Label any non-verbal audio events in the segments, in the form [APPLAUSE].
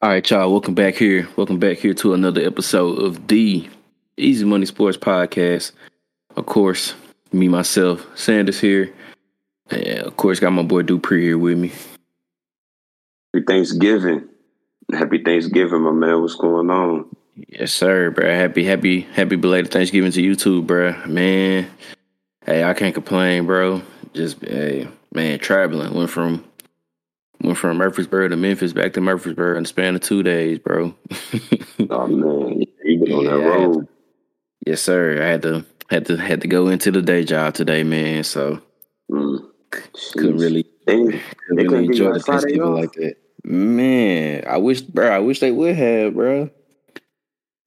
All right, y'all. Welcome back here. Welcome back here to another episode of the Easy Money Sports Podcast. Of course, me myself, Sanders here, and of course, got my boy Dupree here with me. Happy Thanksgiving. Happy Thanksgiving, my man. What's going on? Yes, sir, bro. Happy, happy, happy belated Thanksgiving to you too, bro. Man, hey, I can't complain, bro. Just, hey, man, traveling went from Went from Murfreesboro to Memphis, back to Murfreesboro in the span of two days, bro. [LAUGHS] oh man, you been on that road. To, yes, sir. I had to had to had to go into the day job today, man. So mm. couldn't really couldn't really enjoy the Thanksgiving like that. Man, I wish, bro. I wish they would have, bro.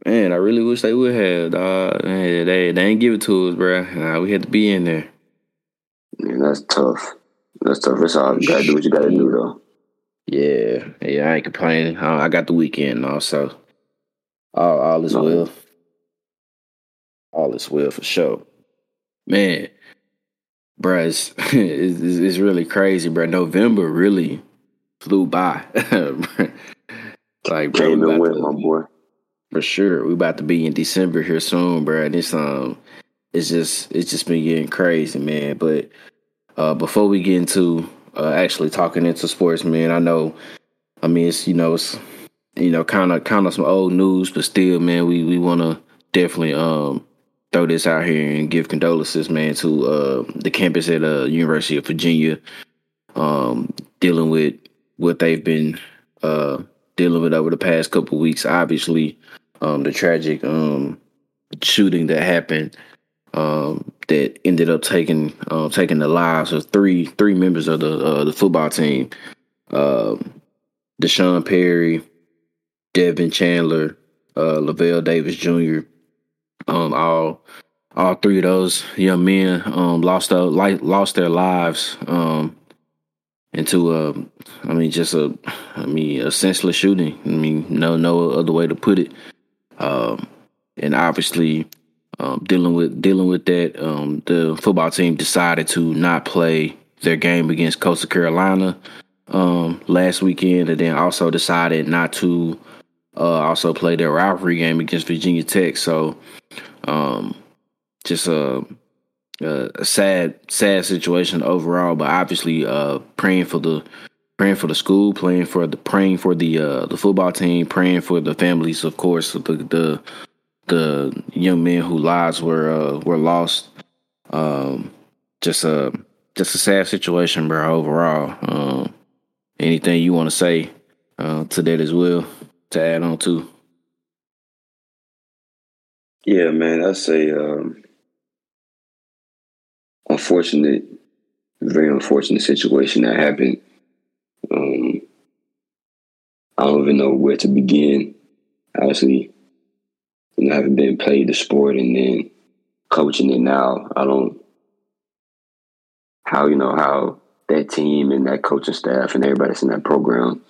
Man, I really wish they would have, dog. Man, they they ain't give it to us, bro. Nah, we had to be in there. Man, that's tough. That's tough. That's all you gotta do. What you gotta do, though. Yeah, yeah, I ain't complaining. I got the weekend also. All, all is no. well. All is well for sure. Man, bruh, it's, [LAUGHS] it's, it's really crazy, bruh. November really flew by. [LAUGHS] like, bro, Came and went, my boy. For sure, we about to be in December here soon, bro. And it's um, it's just it's just been getting crazy, man. But uh, before we get into uh, actually talking into sports, man. I know, I mean, it's you know, it's you know, kind of kind of some old news, but still, man, we we want to definitely um throw this out here and give condolences, man, to uh the campus at uh University of Virginia, um, dealing with what they've been uh dealing with over the past couple weeks. Obviously, um, the tragic um shooting that happened um, that ended up taking uh, taking the lives of three three members of the uh, the football team. Um, D'Sean Perry, Devin Chandler, uh, Lavelle Davis Jr. Um, all all three of those young men um, lost their lost their lives um, into a, I mean, just a, I mean, a senseless shooting. I mean, no no other way to put it. Um, and obviously, um, dealing with dealing with that, um, the football team decided to not play their game against Coastal Carolina um, last weekend, and then also decided not to uh, also play their rivalry game against Virginia Tech. So, um, just a, a, sad sad situation overall. But obviously, uh, praying for the praying for the school, praying for the praying for the uh, the football team, praying for the families, of course, the the the young men whose lives were uh, were lost. Um, just a just a sad situation, bro. Overall, um, anything you want to say uh, to that as well to add on to? Yeah, man, I say um, unfortunate, very unfortunate situation that happened. Um, I don't even know where to begin. Obviously, know, having been played the sport and then coaching it now, I don't how you know how that team and that coaching staff and everybody that's in that program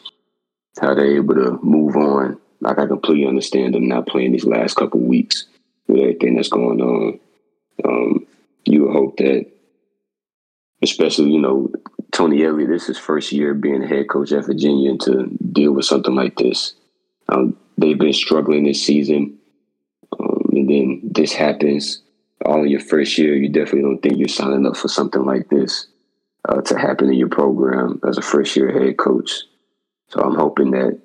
how they're able to move on. Like I completely understand them not playing these last couple weeks with everything that's going on. Um, you would hope that, especially you know Tony Elliott, this is first year being a head coach at Virginia, and to deal with something like this. Um, they've been struggling this season and then this happens all in your first year, you definitely don't think you're signing up for something like this uh, to happen in your program as a first year head coach. So I'm hoping that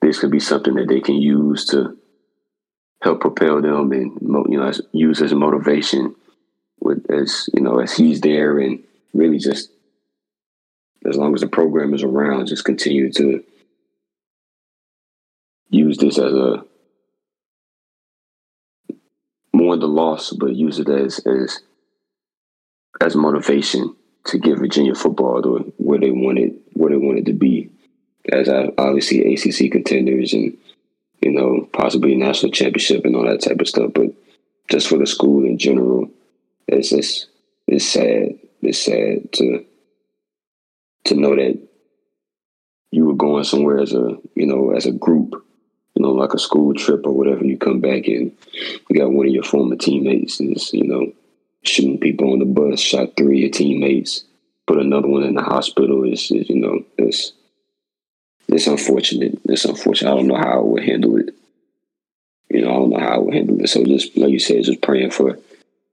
this could be something that they can use to help propel them and you know use as motivation with as you know as he's there and really just as long as the program is around, just continue to use this as a the loss, but use it as as as motivation to get Virginia football to where they wanted where they wanted to be, as obviously ACC contenders and you know possibly national championship and all that type of stuff. But just for the school in general, it's just it's sad. It's sad to to know that you were going somewhere as a you know as a group you know, like a school trip or whatever, you come back and you got one of your former teammates is, you know, shooting people on the bus, shot three of your teammates, put another one in the hospital is, you know, it's it's unfortunate. It's unfortunate. I don't know how I would handle it. You know, I don't know how I would handle it. So just like you said, just praying for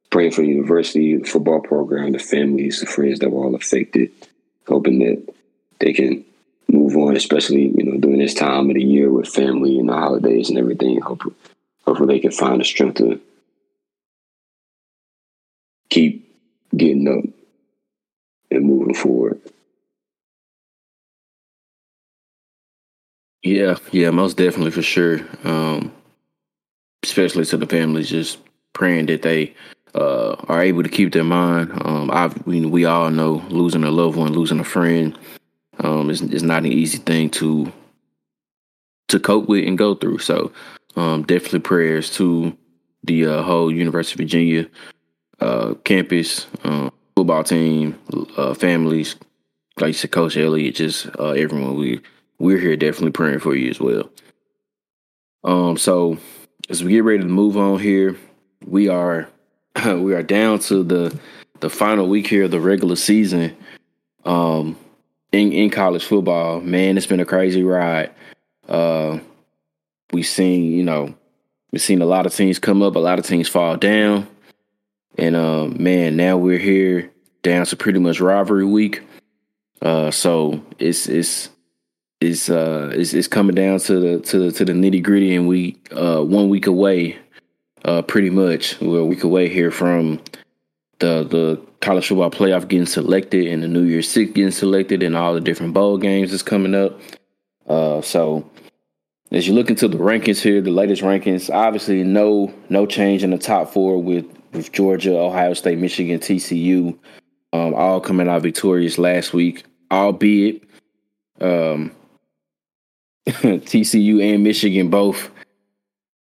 praying for the university, the football program, the families, the friends that were all affected, hoping that they can move on, especially, you know, during this time of the year with family and the holidays and everything. Hopefully, hopefully they can find the strength to keep getting up and moving forward. Yeah, yeah, most definitely for sure. Um, especially to the families, just praying that they uh, are able to keep their mind. Um, I we, we all know losing a loved one, losing a friend, um, is is not an easy thing to to cope with and go through. So, um, definitely prayers to the uh, whole University of Virginia uh, campus, uh, football team, uh, families, like you said, Coach Elliott, just uh, everyone. We we're here definitely praying for you as well. Um, so as we get ready to move on here, we are [LAUGHS] we are down to the the final week here of the regular season. Um, in in college football, man, it's been a crazy ride. Uh, we've seen, you know, we've seen a lot of teams come up, a lot of teams fall down, and uh, man, now we're here down to pretty much rivalry week. Uh, so it's it's it's uh it's, it's coming down to the to the to the nitty gritty, and we uh one week away, uh pretty much we're a week away here from the the college football playoff getting selected and the New Year's Six getting selected and all the different bowl games is coming up. Uh, so as you look into the rankings here, the latest rankings, obviously no no change in the top four with with Georgia, Ohio State, Michigan, TCU, um, all coming out victorious last week, albeit um, [LAUGHS] TCU and Michigan both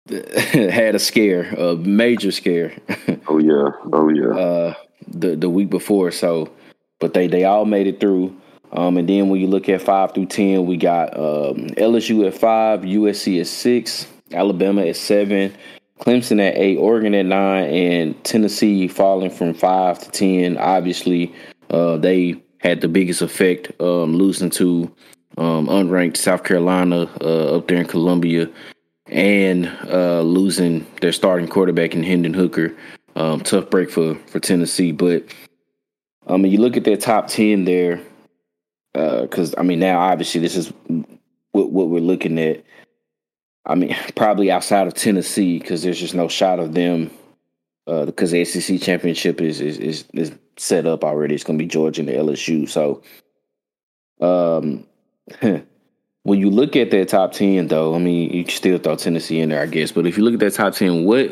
[LAUGHS] had a scare, a major scare. [LAUGHS] oh yeah, oh yeah. Uh, the the week before, so but they they all made it through. Um, and then when you look at five through ten, we got um, LSU at five, USC at six, Alabama at seven, Clemson at eight, Oregon at nine, and Tennessee falling from five to ten. Obviously, uh, they had the biggest effect, um, losing to um, unranked South Carolina uh, up there in Columbia, and uh, losing their starting quarterback in Hendon Hooker. Um, tough break for for Tennessee, but I mean, you look at their top ten there, because uh, I mean now obviously this is what what we're looking at. I mean, [LAUGHS] probably outside of Tennessee, because there's just no shot of them. Because uh, the SEC championship is, is is is set up already. It's going to be Georgia and the LSU. So, um, [LAUGHS] when you look at that top ten, though, I mean, you still throw Tennessee in there, I guess. But if you look at that top ten, what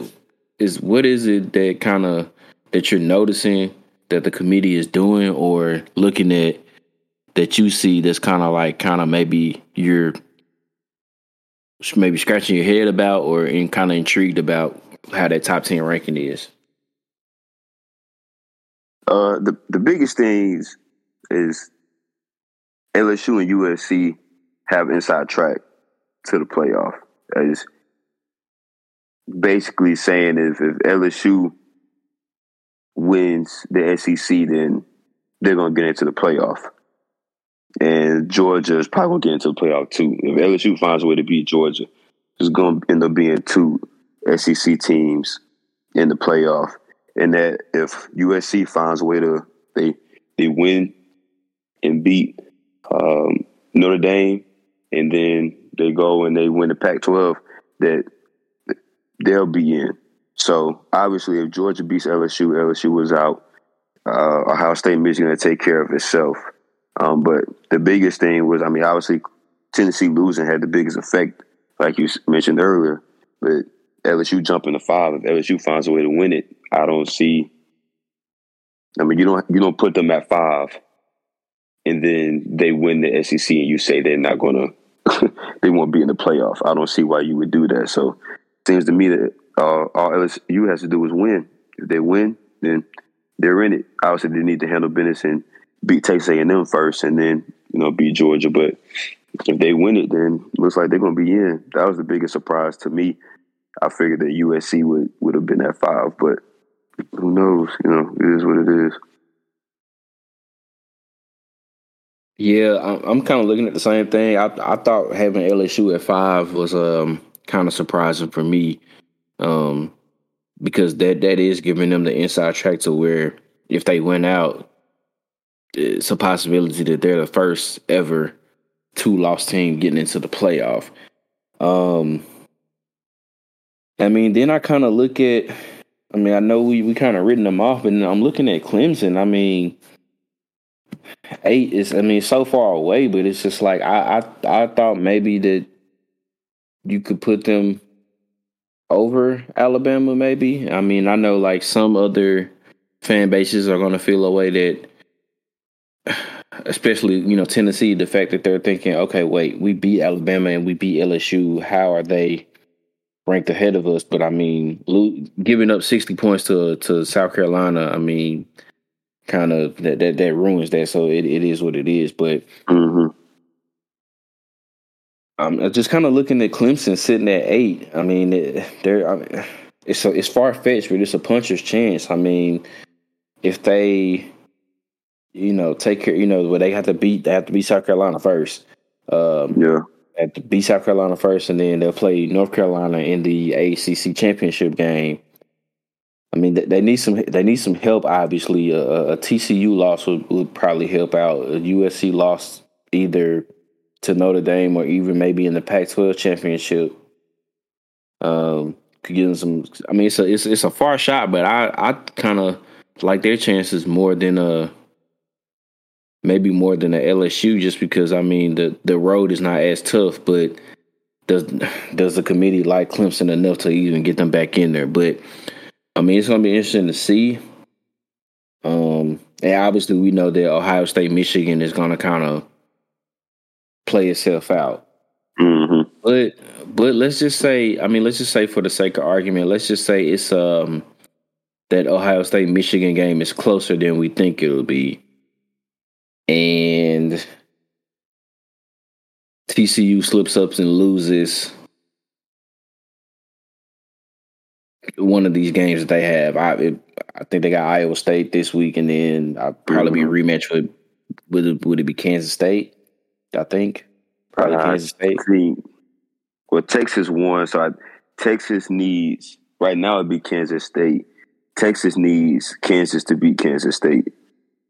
is what is it that kind of that you're noticing that the committee is doing or looking at that you see that's kind of like kind of maybe you're maybe scratching your head about or in kind of intrigued about how that top 10 ranking is uh the the biggest things is LSU and USC have inside track to the playoff. Is basically saying if, if LSU wins the SEC, then they're gonna get into the playoff. And Georgia is probably gonna get into the playoff too. If LSU finds a way to beat Georgia, it's gonna end up being two SEC teams in the playoff. And that if USC finds a way to they they win and beat um, Notre Dame, and then they go and they win the Pac-12, that they'll be in. So obviously, if Georgia beats LSU, LSU was out. Uh, Ohio State, Michigan to take care of itself. Um, but the biggest thing was, I mean, obviously, Tennessee losing had the biggest effect, like you mentioned earlier. But LSU jumping to five, if LSU finds a way to win it, I don't see. I mean, you don't you don't put them at five and then they win the SEC and you say they're not going to, [LAUGHS] they won't be in the playoff. I don't see why you would do that. So seems to me that uh, all LSU has to do is win. If they win, then they're in it. Obviously, they need to handle business and beat Texas A&M first, and then you know beat Georgia. But if they win it, then looks like they're going to be in. That was the biggest surprise to me. I figured that USC would would have been at five, but who knows? You know, it is what it is. Yeah, I'm, kind of looking at the same thing. I I thought having LSU at five was um kind of surprising for me, um, because that that is giving them the inside track to where if they win out, it's a possibility that they're the first ever two loss team getting into the playoff. Um, I mean, then I kind of look at. I mean, I know we we kind of written them off, but I'm looking at Clemson. I mean eight is I mean so far away, but it's just like I I I thought maybe that you could put them over Alabama maybe. I mean, I know like some other fan bases are going to feel a way that especially, you know, Tennessee, the fact that they're thinking, okay, wait, we beat Alabama and we beat LSU, how are they ranked ahead of us? But I mean, giving up 60 points to to South Carolina, I mean, kind of that that that ruins that. So it, it is what it is. But mm-hmm. I'm just kind of looking at Clemson sitting at eight. I mean, they're I mean, it's a, it's far fetched, but it's a puncher's chance. I mean, if they, you know, take care, you know, where they have to beat, they have to beat South Carolina first. Um, yeah. Have to beat South Carolina first, and then they'll play North Carolina in the ACC championship game. I mean, they need some. They need some help. Obviously, a, a TCU loss would, would probably help out. A USC loss either to Notre Dame or even maybe in the Pac-12 championship. Um, could give them some. I mean, it's a it's it's a far shot, but I I kind of like their chances more than a maybe more than the LSU, just because I mean the the road is not as tough, but does [SIGHS] does the committee like Clemson enough to even get them back in there? But I mean, it's going to be interesting to see. Um, and obviously, we know that Ohio State, Michigan is going to kind of play itself out. Mm-hmm. But but let's just say, I mean, let's just say for the sake of argument, let's just say it's um that Ohio State Michigan game is closer than we think it'll be, and TCU slips up and loses one of these games that they have. I it, I think they got Iowa State this week, and then I'll probably mm-hmm. be a rematch with would it, would it be Kansas State? I think probably uh, Kansas State. See, well, Texas won, so I, Texas needs right now it'd be Kansas State. Texas needs Kansas to beat Kansas State.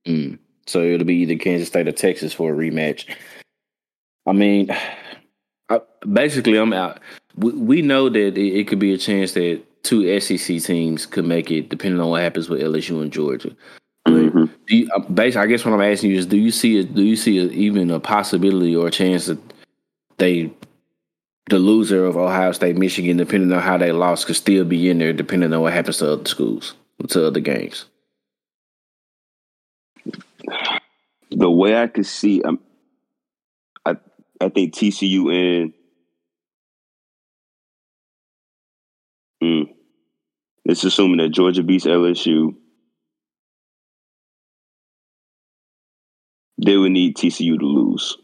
Mm. So it'll be either Kansas State or Texas for a rematch. I mean, [SIGHS] I, basically, I'm out. We, we know that it, it could be a chance that two SEC teams could make it, depending on what happens with LSU and Georgia. Mm-hmm. Do you, uh, basically, I guess what I'm asking you is, do you see it? Do you see a, even a possibility or a chance that they, the loser of Ohio State, Michigan, depending on how they lost, could still be in there, depending on what happens to other schools, to other games? The way I could see, um, I I think TCU and Mm. It's assuming that Georgia beats LSU. They would need TCU to lose.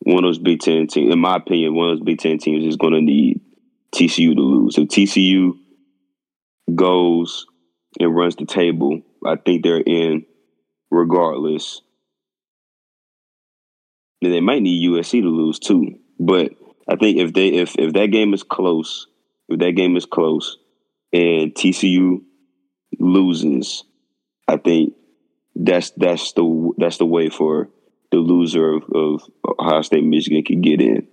One of those Big Ten teams, in my opinion, one of those Big Ten teams is going to need TCU to lose. If TCU goes and runs the table, I think they're in regardless. And they might need USC to lose too. But I think if they if if that game is close if that game is close and TCU loses, I think that's that's the that's the way for the loser of, of Ohio State Michigan can get in.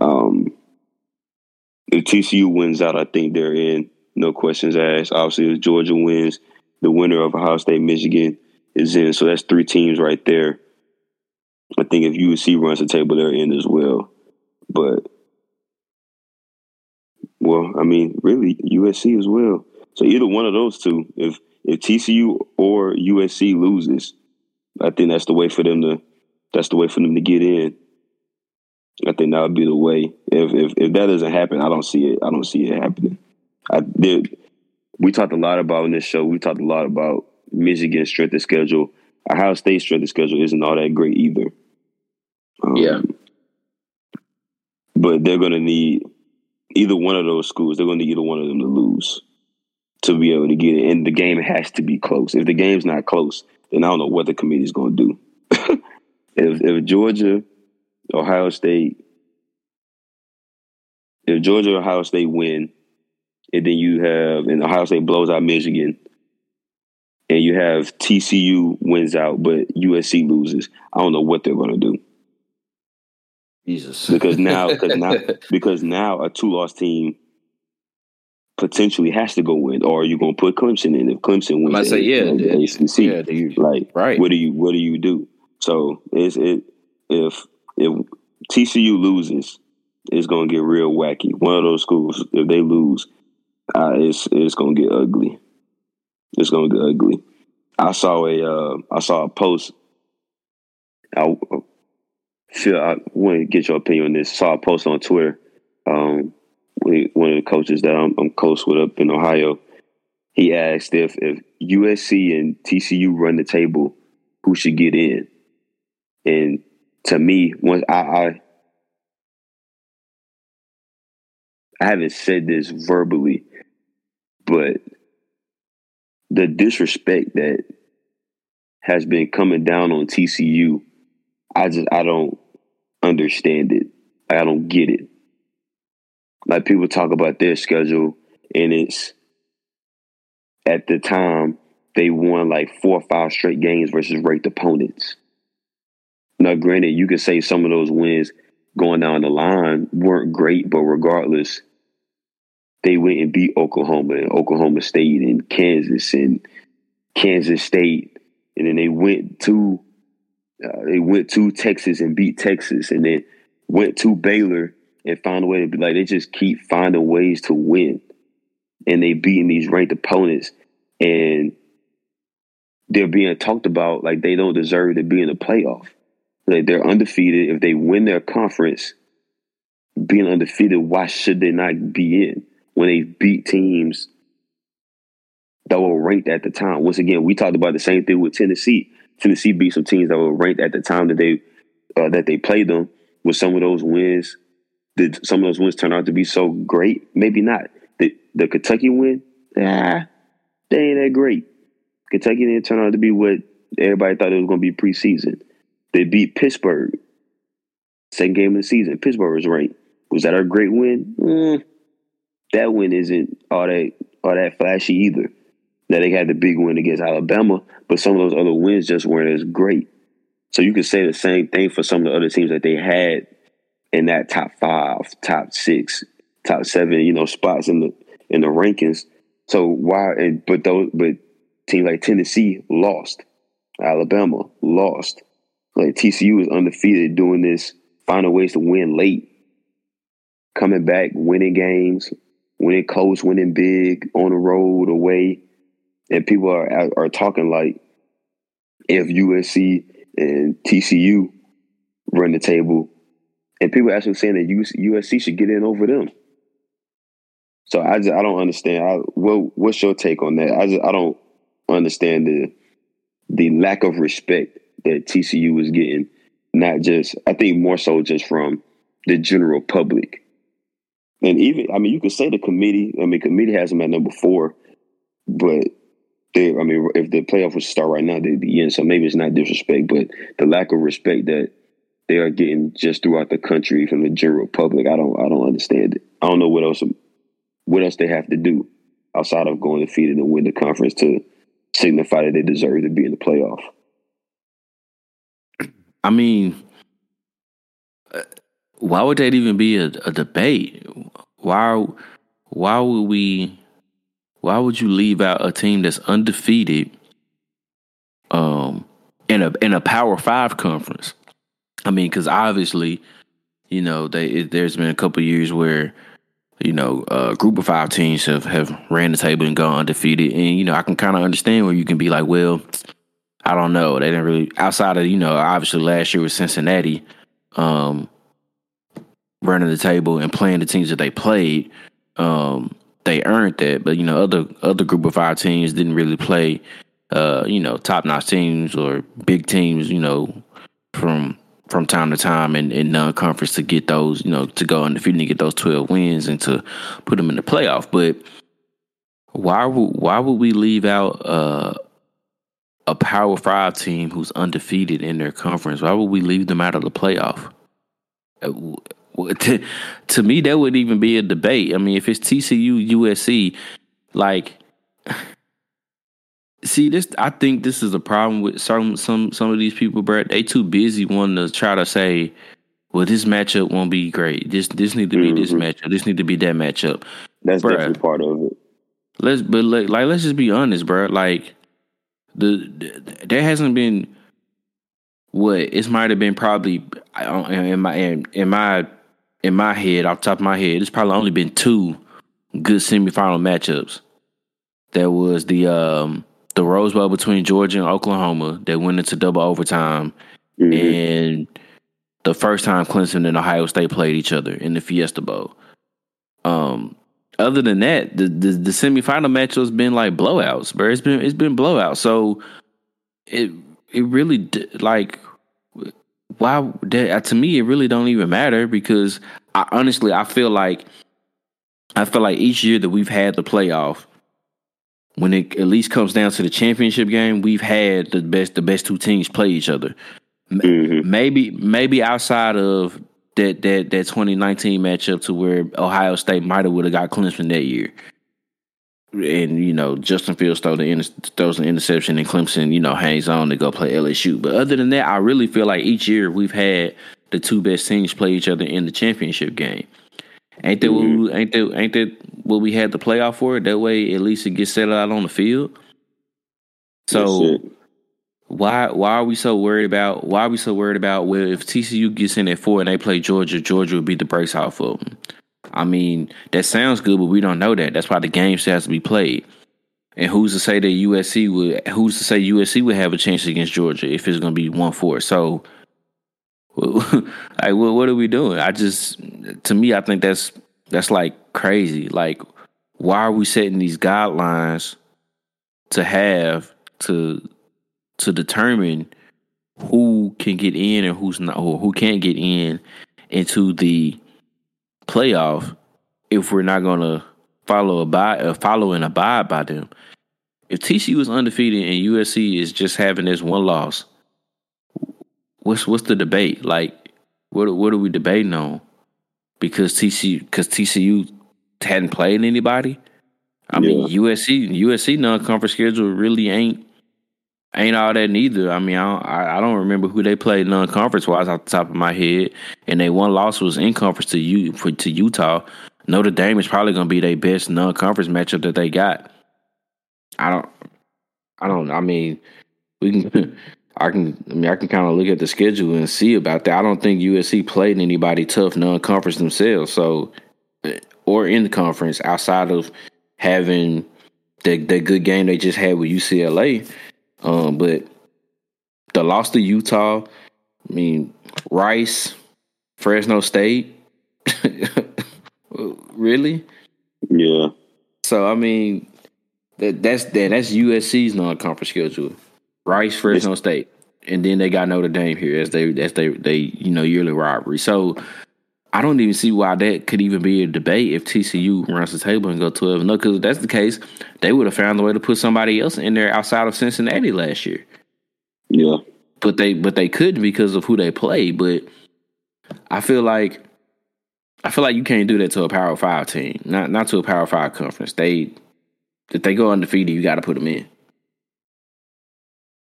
Um, if TCU wins out, I think they're in. No questions asked. Obviously, if Georgia wins, the winner of Ohio State Michigan is in. So that's three teams right there. I think if USC runs the table, they're in as well. But well, I mean, really USC as well. So either one of those two, if if TCU or USC loses, I think that's the way for them to that's the way for them to get in. I think that would be the way. If if if that doesn't happen, I don't see it. I don't see it happening. I did. We talked a lot about in this show. We talked a lot about Michigan's strength of schedule. Ohio State's strength of schedule isn't all that great either. Um, yeah, but they're going to need either one of those schools, they're going to need either one of them to lose to be able to get it. And the game has to be close. If the game's not close, then I don't know what the committee's going to do. [LAUGHS] if if Georgia, Ohio State, if Georgia or Ohio State win, and then you have and Ohio State blows out Michigan, and you have TCU wins out, but USC loses, I don't know what they're going to do. Jesus, [LAUGHS] because now because now because now a two loss team potentially has to go win, or are you going to put Clemson in if Clemson wins? I say yeah, the ACC, yeah, you, like right. What do you what do you do? So it's it if if TCU loses, it's going to get real wacky. One of those schools, if they lose, uh, it's it's going to get ugly. It's going to get ugly. I saw a uh, I saw a post. I feel I want to get your opinion on this. Saw a post on Twitter. Um, one of the coaches that I'm, I'm close with up in Ohio, he asked if if USC and TCU run the table, who should get in? And to me, once I, I I haven't said this verbally, but the disrespect that has been coming down on TCU, I just I don't understand it. I don't get it. Like people talk about their schedule, and it's at the time they won like four or five straight games versus ranked opponents. Now, granted, you could say some of those wins going down the line weren't great, but regardless, they went and beat Oklahoma and Oklahoma State and Kansas and Kansas State, and then they went to uh, they went to Texas and beat Texas, and then went to Baylor and found a way to be like they just keep finding ways to win, and they beating these ranked opponents, and they're being talked about like they don't deserve to be in the playoff. Like they're undefeated. If they win their conference, being undefeated, why should they not be in when they beat teams that were ranked at the time? Once again, we talked about the same thing with Tennessee. Tennessee beat some teams that were ranked at the time that they uh, that they played them. With some of those wins, did some of those wins turn out to be so great? Maybe not. The the Kentucky win, ah, they ain't that great. Kentucky didn't turn out to be what everybody thought it was going to be preseason. They beat Pittsburgh. Second game of the season. Pittsburgh was ranked. Was that a great win? Mm, that win isn't all that all that flashy either. Now they had the big win against Alabama, but some of those other wins just weren't as great. So you could say the same thing for some of the other teams that they had in that top five, top six, top seven, you know, spots in the in the rankings. So why? And but those, but teams like Tennessee lost, Alabama lost. Like TCU is undefeated, doing this, finding ways to win late, coming back, winning games, winning close, winning big on the road, away, and people are are talking like if USC and TCU run the table, and people actually saying that USC should get in over them. So I just I don't understand. I, what what's your take on that? I just I don't understand the the lack of respect that TCU is getting. Not just I think more so just from the general public. And even I mean you could say the committee. I mean committee has them at number four, but they I mean if the playoff was to start right now they'd be in. So maybe it's not disrespect, but the lack of respect that they are getting just throughout the country from the general public. I don't I don't understand it. I don't know what else what else they have to do outside of going defeated and win the conference to signify that they deserve to be in the playoff. I mean, why would that even be a, a debate? Why why would we why would you leave out a team that's undefeated um in a in a Power 5 conference? I mean, because obviously, you know, they it, there's been a couple years where you know, a group of five teams have, have ran the table and gone undefeated. And, you know, I can kind of understand where you can be like, well, I don't know. They didn't really, outside of, you know, obviously last year with Cincinnati um, running the table and playing the teams that they played. Um, they earned that. But, you know, other other group of five teams didn't really play, uh, you know, top notch teams or big teams, you know, from from time to time in, in non-conference to get those, you know, to go undefeated and get those 12 wins and to put them in the playoff. But why would why would we leave out uh, a Power Five team who's undefeated in their conference. Why would we leave them out of the playoff? [LAUGHS] To, to me, that wouldn't even be a debate. I mean, if it's TCU, USC, like, [SIGHS] see this. I think this is a problem with some some some of these people, bro. They too busy wanting to try to say, "Well, this matchup won't be great. This this need to be mm-hmm. this matchup. This need to be that matchup." That's bruh, definitely part of it. Let's but like, like let's just be honest, bro. Like the, the there hasn't been what it might have been probably in my in my in my head off top of my head. It's probably only been two good semifinal matchups. There was the um the Rose Bowl between Georgia and Oklahoma that went into double overtime, mm-hmm. and the first time Clemson and Ohio State played each other in the Fiesta Bowl. Um, other than that, the, the the, semifinal match has been like blowouts, bro. It's been it's been blowouts. So it it really like why that, to me it really don't even matter because I honestly I feel like I feel like each year that we've had the playoff, when it at least comes down to the championship game, we've had the best the best two teams play each other. Mm-hmm. Maybe maybe outside of that that that 2019 matchup to where Ohio State might have would have got Clemson that year. And you know Justin Fields throws, the throws an interception and Clemson you know hangs on to go play LSU. But other than that, I really feel like each year we've had the two best teams play each other in the championship game. Ain't that mm-hmm. what we, ain't that ain't that what we had the playoff for? That way, at least it gets settled out on the field. So why why are we so worried about why are we so worried about well if TCU gets in at four and they play Georgia, Georgia would beat the brakes off of them. I mean, that sounds good, but we don't know that. That's why the game still has to be played. And who's to say that USC would who's to say USC would have a chance against Georgia if it's gonna be one four? So [LAUGHS] like what what are we doing? I just to me I think that's that's like crazy. Like why are we setting these guidelines to have to to determine who can get in and who's not, or who can't get in into the playoff if we're not going to follow abide, uh, follow and abide by them. If TCU is undefeated and USC is just having this one loss, what's what's the debate? Like, what what are we debating on? Because TCU because TCU hadn't played anybody. I yeah. mean, USC USC non conference schedule really ain't ain't all that neither. I mean, I don't, I, don't remember who they played non conference wise off the top of my head, and they one loss was in conference to you to Utah. Notre Dame is probably going to be their best non conference matchup that they got. I don't, I don't. I mean, we can. [LAUGHS] I can. I mean, I can kind of look at the schedule and see about that. I don't think USC played anybody tough non conference themselves. So, eh, or in the conference outside of having that that good game they just had with UCLA. Um, but the loss to Utah, I mean, Rice, Fresno State, [LAUGHS] really? Yeah. So I mean, that that's that that's USC's non-conference schedule. Rice, Fresno it's, State, and then they got Notre Dame here as they as they they you know yearly rivalry. So I don't even see why that could even be a debate if TCU runs the table and go 12 no. Oh, because if that's the case, they would have found a way to put somebody else in there outside of Cincinnati last year. Yeah, but they but they couldn't because of who they play. But I feel like I feel like you can't do that to a Power Five team, not not to a Power Five conference. They if they go undefeated, you got to put them in.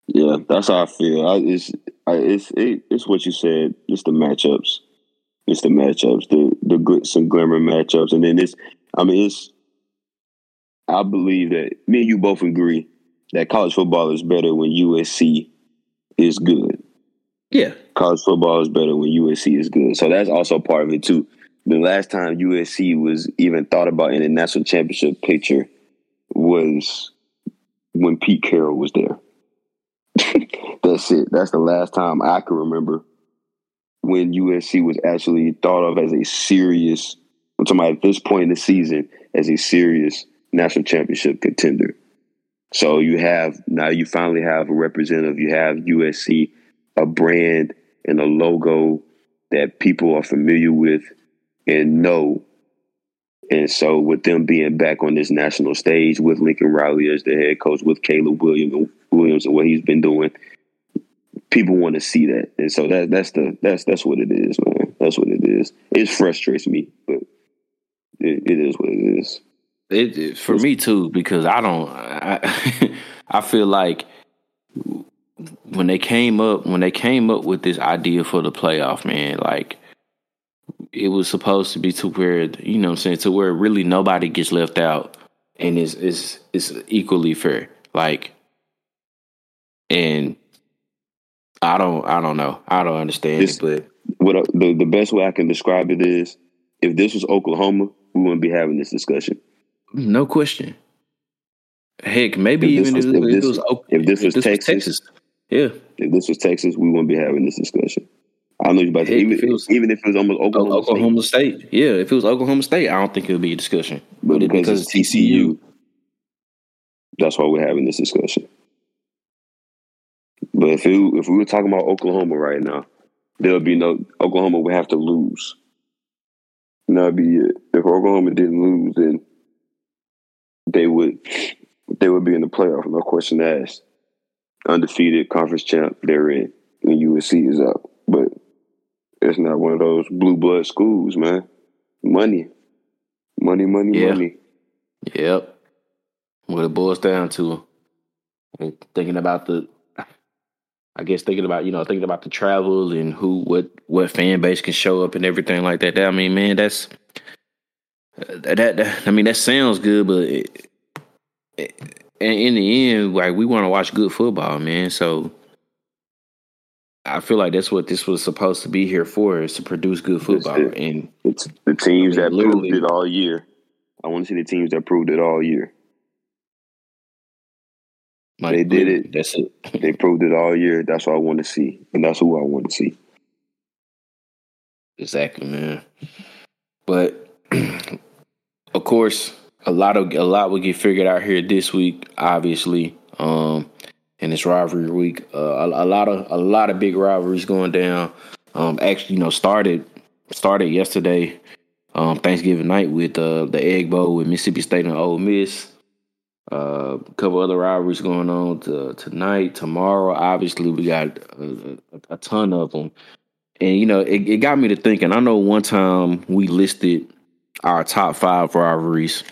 Yeah, that's how I feel. I, it's I, it's it, it's what you said. It's the matchups it's the matchups, the the good some glamour matchups, and then it's. I mean, it's. I believe that me and you both agree that college football is better when USC is good. Yeah, college football is better when USC is good. So that's also part of it too. The last time USC was even thought about in the national championship picture was when Pete Carroll was there. [LAUGHS] That's it. That's the last time I can remember when USC was actually thought of as a serious, I'm talking about at this point in the season, as a serious national championship contender. So you have now you finally have a representative. You have USC, a brand and a logo that people are familiar with and know And so, with them being back on this national stage with Lincoln Riley as the head coach, with Caleb Williams, Williams and what he's been doing, people want to see that. And so that that's the that's that's what it is, man. That's what it is. It frustrates me, but it, it is what it is. It, it for me too because I don't. I, [LAUGHS] I feel like when they came up when they came up with this idea for the playoff, man, like it was supposed to be to where you know I'm saying to where really nobody gets left out and it's it's it's equally fair. Like and I don't I don't know. I don't understand It's- it, but What I- the the best way I can describe it is, if this was Oklahoma, we wouldn't be having this discussion. no question. Heck, maybe If even was- if, if it this- was if this was Texas- yeah. If this was Texas, we wouldn't be having this discussion. I know you about to Heck, even, if it was- even if it was almost Oklahoma, Oklahoma State. Yeah, if it was Oklahoma State, I don't think it would be a discussion. State, but it- because, it's TCU, that's why we're having this discussion. But if it, if we were talking about Oklahoma right now, there would be no Oklahoma would have to lose. And that'd be it. If Oklahoma didn't lose, then they would they would be in the playoff, no question asked. Undefeated conference champ, they're in, and USC is up. But it's not one of those blue blood schools, man. Money, money, money, Yeah. money. Yep. What it boils down to. And thinking about the I guess thinking about, you know, thinking about the travel and who what what fan base can show up and everything like that. I mean, man, that's uh, that, that I mean, that sounds good, but it, it, in the end, like we want to watch good football, man. So I feel like that's what this was supposed to be here for, is to produce good football. it. And It's the teams I mean, that proved it all year. I want to see the teams that proved it all year. Like, They did it. That's it. [LAUGHS] They proved it all year. That's what I want to see, and that's who I want to see. Exactly, man. But [CLEARS THROAT] of course, a lot of a lot will get figured out here this week. Obviously, um, and it's rivalry week. Uh, a, a lot of a lot of big rivalries going down. Um, actually, you know, started started yesterday, um, Thanksgiving night with uh, the Egg Bowl with Mississippi State and Ole Miss. Uh, a couple other robberies going on to, tonight, tomorrow. Obviously, we got a, a, a ton of them. And you know, it, it got me to thinking. I know one time we listed our top five robberies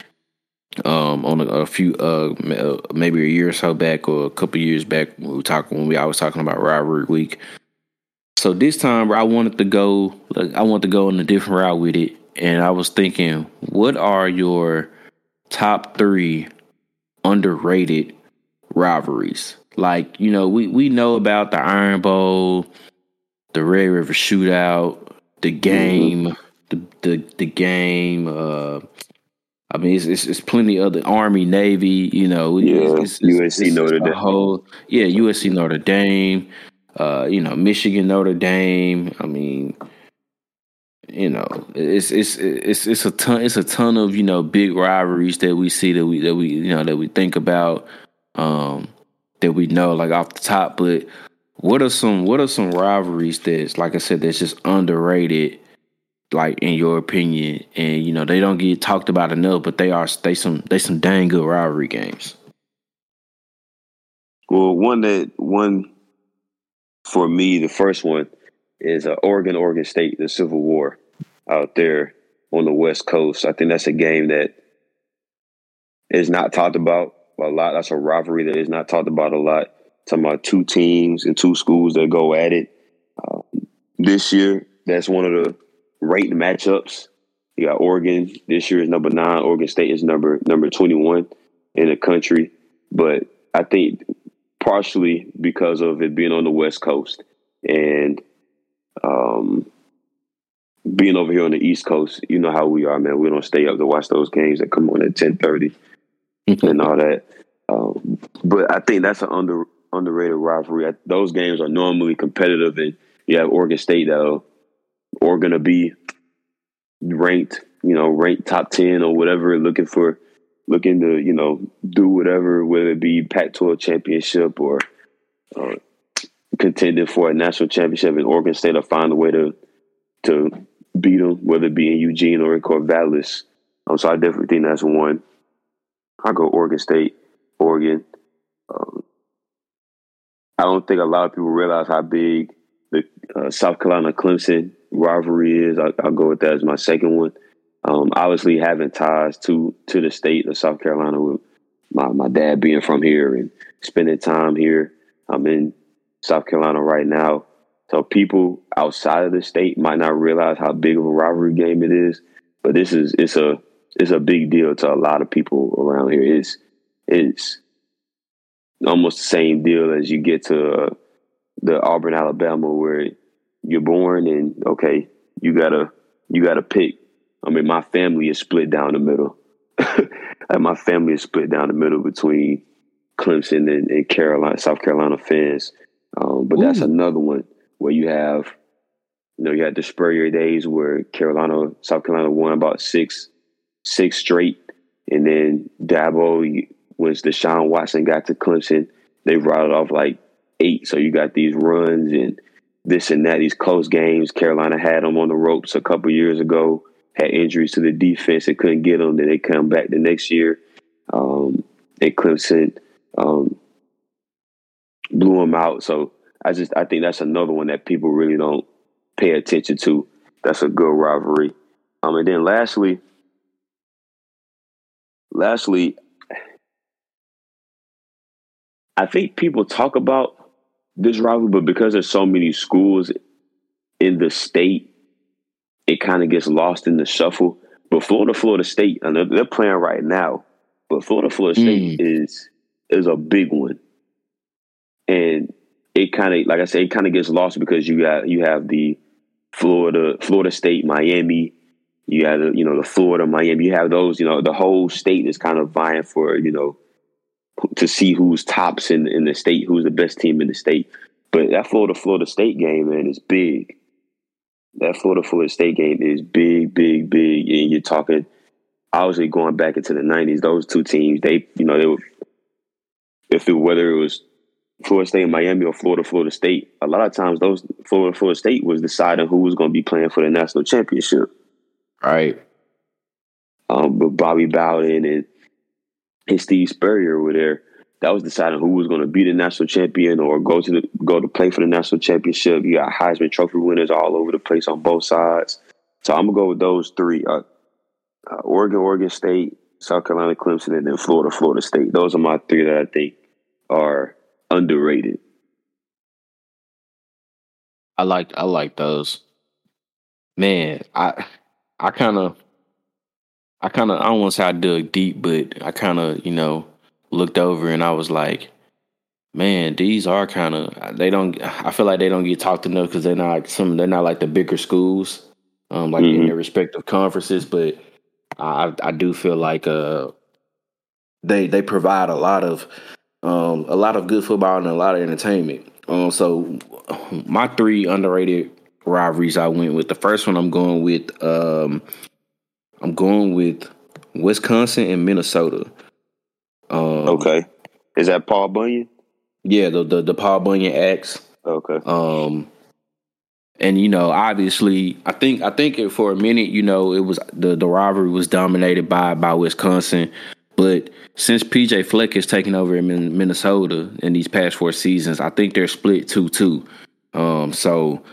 um, on a, a few, uh, uh, maybe a year or so back, or a couple years back. When we were talking when we I was talking about robbery week. So this time, I wanted to go. like, I wanted to go in a different route with it, and I was thinking, what are your top three underrated rivalries? Like, you know, we we know about the Iron Bowl the Red River Shootout, the game, the the the game. Uh, I mean, it's, it's it's plenty other Army, Navy. You know, Yeah, it's, it's, USC Notre Dame. Whole, yeah, USC Notre Dame. Uh, you know, Michigan Notre Dame. I mean, you know, it's it's it's it's a ton. It's a ton of you know big rivalries that we see that we that we you know that we think about. Um, that we know like off the top, but what are some what are some rivalries that's like I said that's just underrated, like in your opinion, and you know they don't get talked about enough, but they are they some they some dang good rivalry games. Well, one that one for me, the first one is uh, Oregon, Oregon State, the Civil War out there on the West Coast. I think that's a game that is not talked about a lot. That's a rivalry that is not talked about a lot. Talking about two teams and two schools that go at it. Uh, this year, that's one of the ranked matchups. You got Oregon this year is number nine. Oregon State is number number twenty one in the country. But I think partially because of it being on the West Coast and um, being over here on the East Coast, you know how we are, man. We don't stay up to watch those games that come on at ten thirty and all that. Um, but I think that's an under underrated rivalry. I, those games are normally competitive, and you have Oregon State that are going to be ranked, you know, ranked top ten or whatever, looking for looking to you know do whatever, whether it be Pac-12 championship or uh, contending for a national championship. in Oregon State will find a way to to beat them, whether it be in Eugene or in Corvallis. Um, so I definitely think that's one. I go Oregon State, Oregon. Um, I don't think a lot of people realize how big the uh, South Carolina Clemson rivalry is. I, will go with that as my second one. Um, obviously, having ties to to the state of South Carolina with my my dad being from here and spending time here. I'm in South Carolina right now. So people outside of the state might not realize how big of a rivalry game it is, but this is it's a it's a big deal to a lot of people around here. It's it's almost the same deal as you get to uh, the Auburn, Alabama, where you're born and okay, you gotta you gotta pick. I mean, my family is split down the middle. [LAUGHS] like my family is split down the middle between Clemson and, and Carolina, South Carolina fans. Um, but Ooh. that's another one where you have, you know, you had the Spurrier days where Carolina, South Carolina won about six, six straight, and then Dabo, once Deshaun Watson got to Clemson, they routed off like eight. So you got these runs and this and that, these close games. Carolina had them on the ropes a couple years ago. Had injuries to the defense and couldn't get them. Then they come back the next year. Um, and Clemson um, blew them out. So I just I think that's another one that people really don't pay attention to. That's a good rivalry. Um, and then lastly, lastly, I think people talk about this rivalry, but because there's so many schools in the state, it kind of gets lost in the shuffle. But Florida, Florida State, and they're, they're playing right now. But Florida, Florida State mm. is is a big one, and it kind of, like I said, it kind of gets lost because you got you have the Florida, Florida State, Miami. You have the, you know the Florida, Miami. You have those, you know, the whole state is kind of vying for you know to see who's tops in in the state, who's the best team in the state. But that Florida Florida State game, man, is big. That Florida Florida State game is big, big, big, and you're talking. Obviously, going back into the '90s, those two teams, they, you know, they were. If it whether it was Florida State, Miami, or Florida, Florida State, a lot of times those Florida, Florida State was deciding who was going to be playing for the national championship. Right. Um, but Bobby Bowden and and Steve Spurrier were there. That was deciding who was going to be the national champion or go to the, go to play for the national championship. You got Heisman Trophy winners all over the place on both sides. So I'm gonna go with those three: uh, uh, Oregon, Oregon State, South Carolina, Clemson, and then Florida, Florida State. Those are my three that I think are underrated. I like I like those. Man, I I kind of I kind of I don't want to say I dug deep, but I kind of you know looked over and I was like, man, these are kind of they don't. I feel like they don't get talked enough because they're not some. They're not like the bigger schools, um, like mm-hmm. in their respective conferences. But I I do feel like uh they they provide a lot of um a lot of good football and a lot of entertainment. Um, so my three underrated rivalries I went with. The first one I'm going with um I'm going with Wisconsin and Minnesota. Um, okay, is that Paul Bunyan? Yeah, the the, the Paul Bunyan Axe. Okay. Um, and you know, obviously, I think I think for a minute, you know, it was the the rivalry was dominated by by Wisconsin, but since PJ Fleck has taken over in Minnesota in these past four seasons, I think they're split two two. Um, so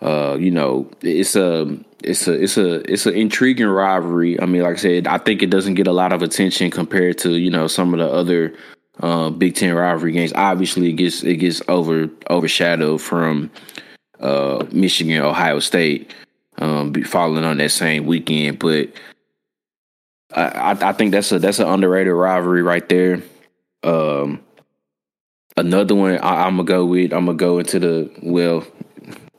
uh, you know, it's a it's a it's a it's an intriguing rivalry. I mean, like I said, I think it doesn't get a lot of attention compared to you know some of the other uh, Big Ten rivalry games. Obviously, it gets it gets over overshadowed from uh, Michigan, Ohio State, um, falling on that same weekend. But I, I think that's a that's an underrated rivalry right there. Um, another one I, I'm gonna go with. I'm gonna go into the well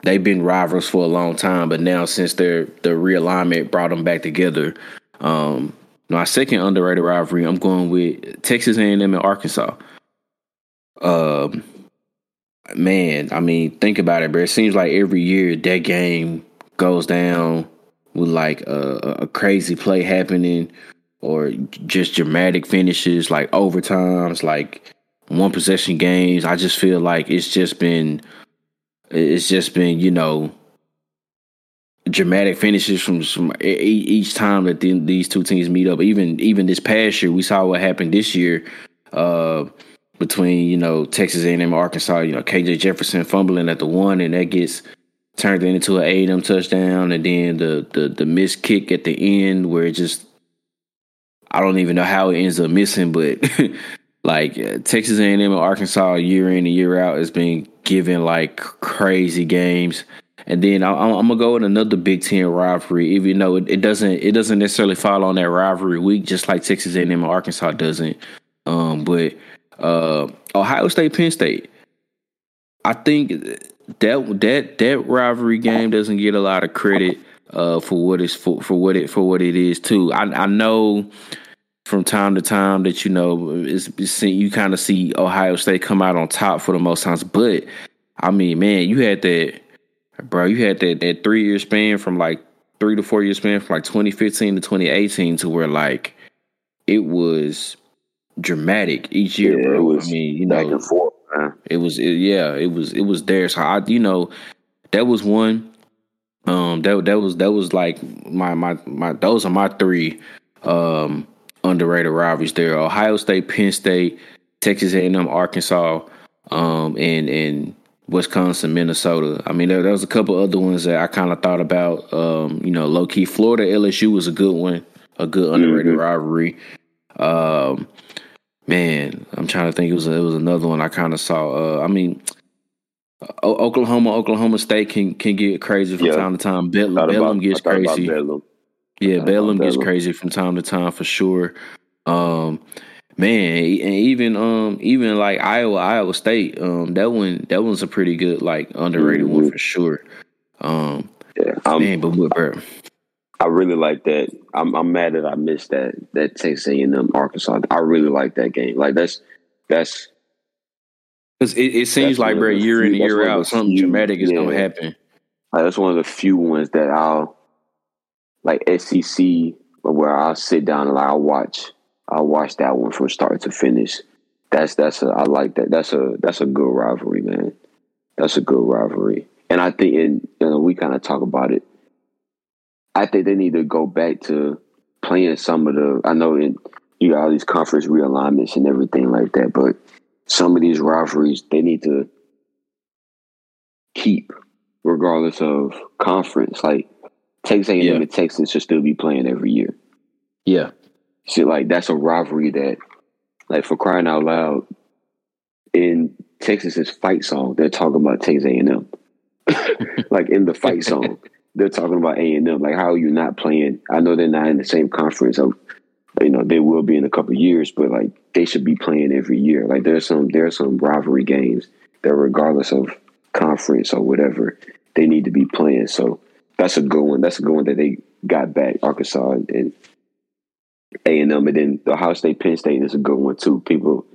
they've been rivals for a long time, but now since their the realignment brought them back together, um, my second underrated rivalry, I'm going with Texas A&M and Arkansas. Um, man, I mean, think about it, bro. It seems like every year that game goes down with like a, a crazy play happening or just dramatic finishes, like overtimes, like one possession games. I just feel like it's just been it's just been, you know, dramatic finishes from, from each time that the, these two teams meet up. Even even this past year, we saw what happened this year uh, between you know Texas A&M Arkansas. You know KJ Jefferson fumbling at the one, and that gets turned it into an A&M touchdown, and then the the the missed kick at the end where it just I don't even know how it ends up missing, but [LAUGHS] like uh, Texas A&M and Arkansas year in and year out has been giving like crazy games. And then I, am gonna go with another Big Ten rivalry, even though it, it, doesn't it doesn't necessarily fall on that rivalry week, just like Texas A&M and Arkansas doesn't. Um, but uh, Ohio State, Penn State, I think that that that rivalry game doesn't get a lot of credit uh, for what it's for, for what it for what it is too. I, I know from time to time that you know it's, it's you kind of see Ohio State come out on top for the most times, but I mean, man, you had that bro, you had that that three year span from like three to four year span from like 2015 to 2018 to where like it was dramatic each year, yeah, bro. I mean, you know, it was it, yeah, it was it was there. So I, you know, that was one. Um, that that was that was like my my my. Those are my three um underrated rivalries. There, Ohio State, Penn State, Texas A&M, Arkansas, um, and and Wisconsin, Minnesota. I mean, there, there was a couple other ones that I kind of thought about. Um, you know, low key, Florida, LSU was a good one, a good underrated mm-hmm. rivalry. Um, man, I'm trying to think. It was it was another one I kind of saw. Uh, I mean, Oklahoma, Oklahoma State can can get crazy from yeah. time to time. Bedlam, Bedlam gets crazy. Bedlam. Yeah, Bedlam gets crazy from time to time for sure. Um, man, and even um even like Iowa, Iowa State, um that one that one's a pretty good like underrated mm-hmm. one for sure. Um, yeah, I'm, man, but what, bro? I really like that. I'm, I'm mad that I missed that that Texas A&M Arkansas. I really like that game. Like that's that's because it, it seems like, bro, year in and year out, something few, dramatic is yeah. gonna happen. Like, that's one of the few ones that I'll like SEC where I'll sit down and like, I'll watch. I'll watch that one from start to finish. That's that's a I like that. That's a that's a good rivalry, man. That's a good rivalry. And I think and you know, we kind of talk about it I think they need to go back to playing some of the. I know in, you got all these conference realignments and everything like that, but some of these rivalries they need to keep regardless of conference. Like Texas A&M yeah. and Texas should still be playing every year. Yeah. See, like that's a rivalry that, like, for crying out loud, in Texas's fight song, they're talking about Texas A&M. [LAUGHS] like in the fight song, [LAUGHS] they're talking about A and M. Like, how are you not playing? I know they're not in the same conference. Of, you know, they will be in a couple years, but like they should be playing every year. Like, there's some there's some rivalry games that, regardless of conference or whatever, they need to be playing. So that's a good one. That's a good one that they got back Arkansas and A and M, and then the Ohio State Penn State is a good one too. People,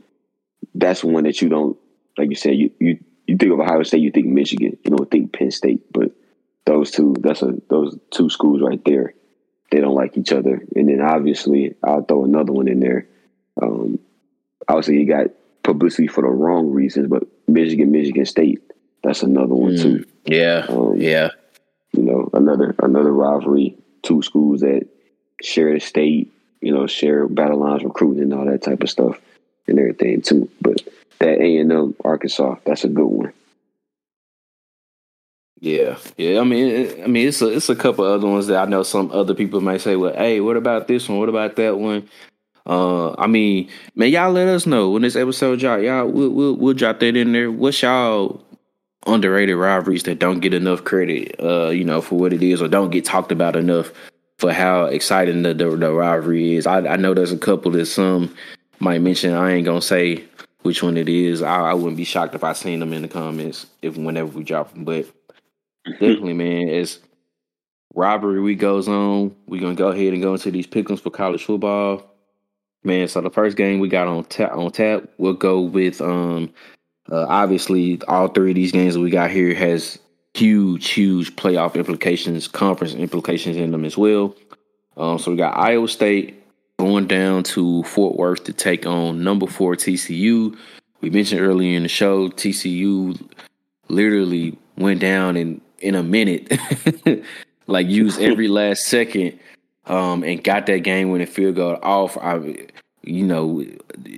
that's one that you don't like. You said you you you think of Ohio State, you think Michigan. You don't think Penn State, but those two that's a those two schools right there they don't like each other. And then obviously i'll throw another one in there. Um obviously you got publicity for the wrong reasons but michigan michigan state that's another one mm, too. Yeah um, yeah. you know another another rivalry two schools that share the state you know share battle lines recruiting and all that type of stuff and everything too. But that a&m arkansas that's a good one yeah, yeah. I mean, I mean, it's a it's a couple other ones that I know some other people might say, "Well, hey, what about this one? What about that one?" Uh, I mean, man, y'all let us know when this episode drop. Y'all, we'll we'll, we'll drop that in there. What's y'all underrated rivalries that don't get enough credit? Uh, you know, for what it is, or don't get talked about enough for how exciting the the, the rivalry is. I, I know there's a couple that some might mention. I ain't gonna say which one it is. I, I wouldn't be shocked if I seen them in the comments if whenever we drop them, but definitely, man. As rivalry week goes on, we're gonna go ahead and go into these pickums for college football. Man, so the first game we got on tap on tap, we'll go with um uh, obviously all three of these games that we got here has huge, huge playoff implications, conference implications in them as well. Um, so we got Iowa State going down to Fort Worth to take on number four TCU. We mentioned earlier in the show, TCU literally went down and in a minute. [LAUGHS] like used every [LAUGHS] last second um, and got that game winning field goal off. I, you know,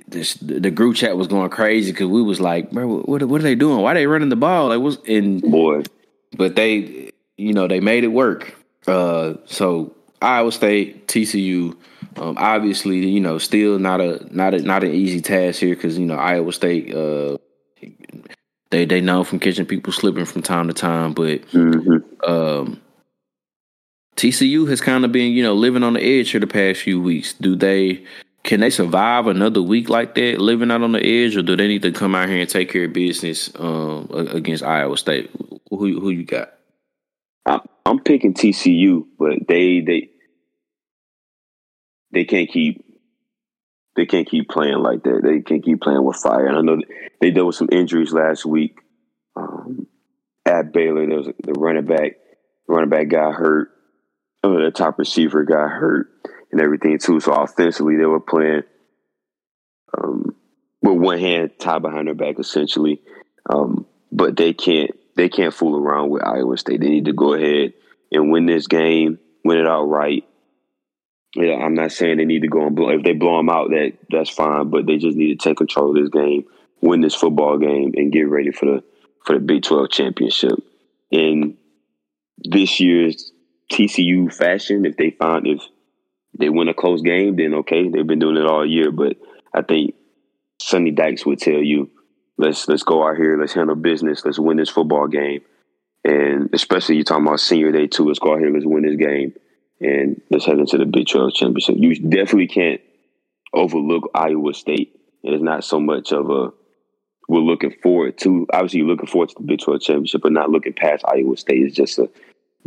this, the group chat was going crazy because we was like, bro, what, what are they doing? Why are they running the ball? It was in boy, but they, you know, they made it work. Uh, so Iowa State, TCU, um, obviously, you know, still not a not a not an easy task here because you know Iowa State, uh, they they know from catching people slipping from time to time, but mm-hmm. um, TCU has kind of been you know living on the edge for the past few weeks. Do they? Can they survive another week like that, living out on the edge, or do they need to come out here and take care of business um, against Iowa State? Who who you got? I'm picking TCU, but they they they can't keep they can't keep playing like that. They can't keep playing with fire. And I know they dealt with some injuries last week. Um, at Baylor, there was the running back, running back got hurt. Uh, the top receiver got hurt and everything too. So offensively, they were playing um, with one hand tied behind their back, essentially. Um, but they can't they can't fool around with Iowa State. They need to go ahead and win this game, win it outright. Yeah, I'm not saying they need to go and blow. If they blow them out, that that's fine. But they just need to take control of this game, win this football game, and get ready for the for the Big 12 championship. In this year's TCU fashion, if they find if they win a close game, then okay, they've been doing it all year. But I think Sonny Dykes would tell you, let's let's go out here, let's handle business, let's win this football game, and especially you're talking about senior day too. Let's go out here, let's win this game, and let's head into the Big 12 championship. You definitely can't overlook Iowa State. It is not so much of a we're looking forward to. Obviously, you're looking forward to the Big 12 championship, but not looking past Iowa State. It's just a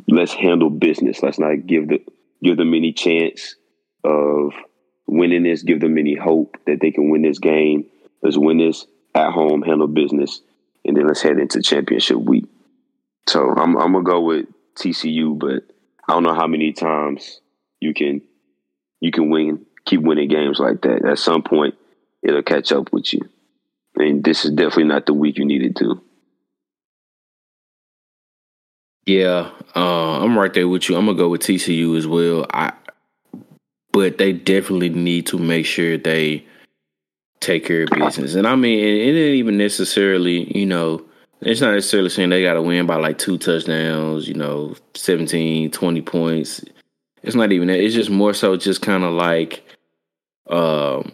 let's handle business. Let's not give the give them any chance of winning this. Give them any hope that they can win this game. Let's win this at home, handle business, and then let's head into championship week. So I'm I'm gonna go with TCU, but I don't know how many times you can you can win, keep winning games like that. At some point, it'll catch up with you. And this is definitely not the week you needed to. Yeah, uh, I'm right there with you. I'm gonna go with TCU as well. I, but they definitely need to make sure they take care of business. And I mean, it, it ain't even necessarily, you know, it's not necessarily saying they got to win by like two touchdowns, you know, 17, 20 points. It's not even that. It's just more so just kind of like um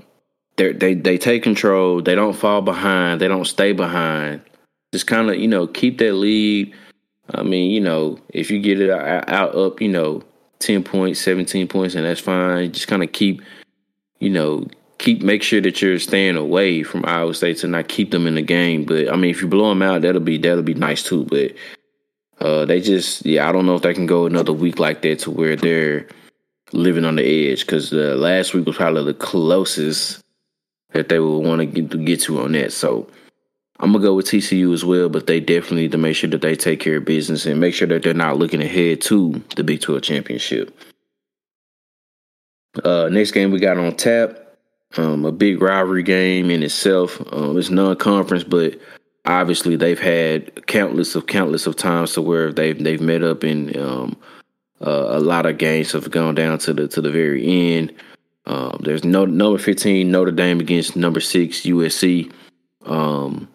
they they they take control, they don't fall behind, they don't stay behind. Just kind of, you know, keep that lead. I mean, you know, if you get it out, out up, you know, 10 points, 17 points and that's fine. Just kind of keep you know, keep make sure that you're staying away from Iowa State to not keep them in the game. But I mean, if you blow them out, that'll be that'll be nice too. But uh, they just yeah, I don't know if they can go another week like that to where they're living on the edge because the last week was probably the closest that they would want to get, to on that. So. I'm gonna go with TCU as well, but they definitely need to make sure that they take care of business and make sure that they're not looking ahead to the Big 12 championship. Uh, next game we got on tap um, a big rivalry game in itself. Um, it's non-conference, but obviously they've had countless of countless of times to where they've they've met up and um, uh, a lot of games have gone down to the to the very end. Um, there's no number 15 Notre Dame against number six USC. Um,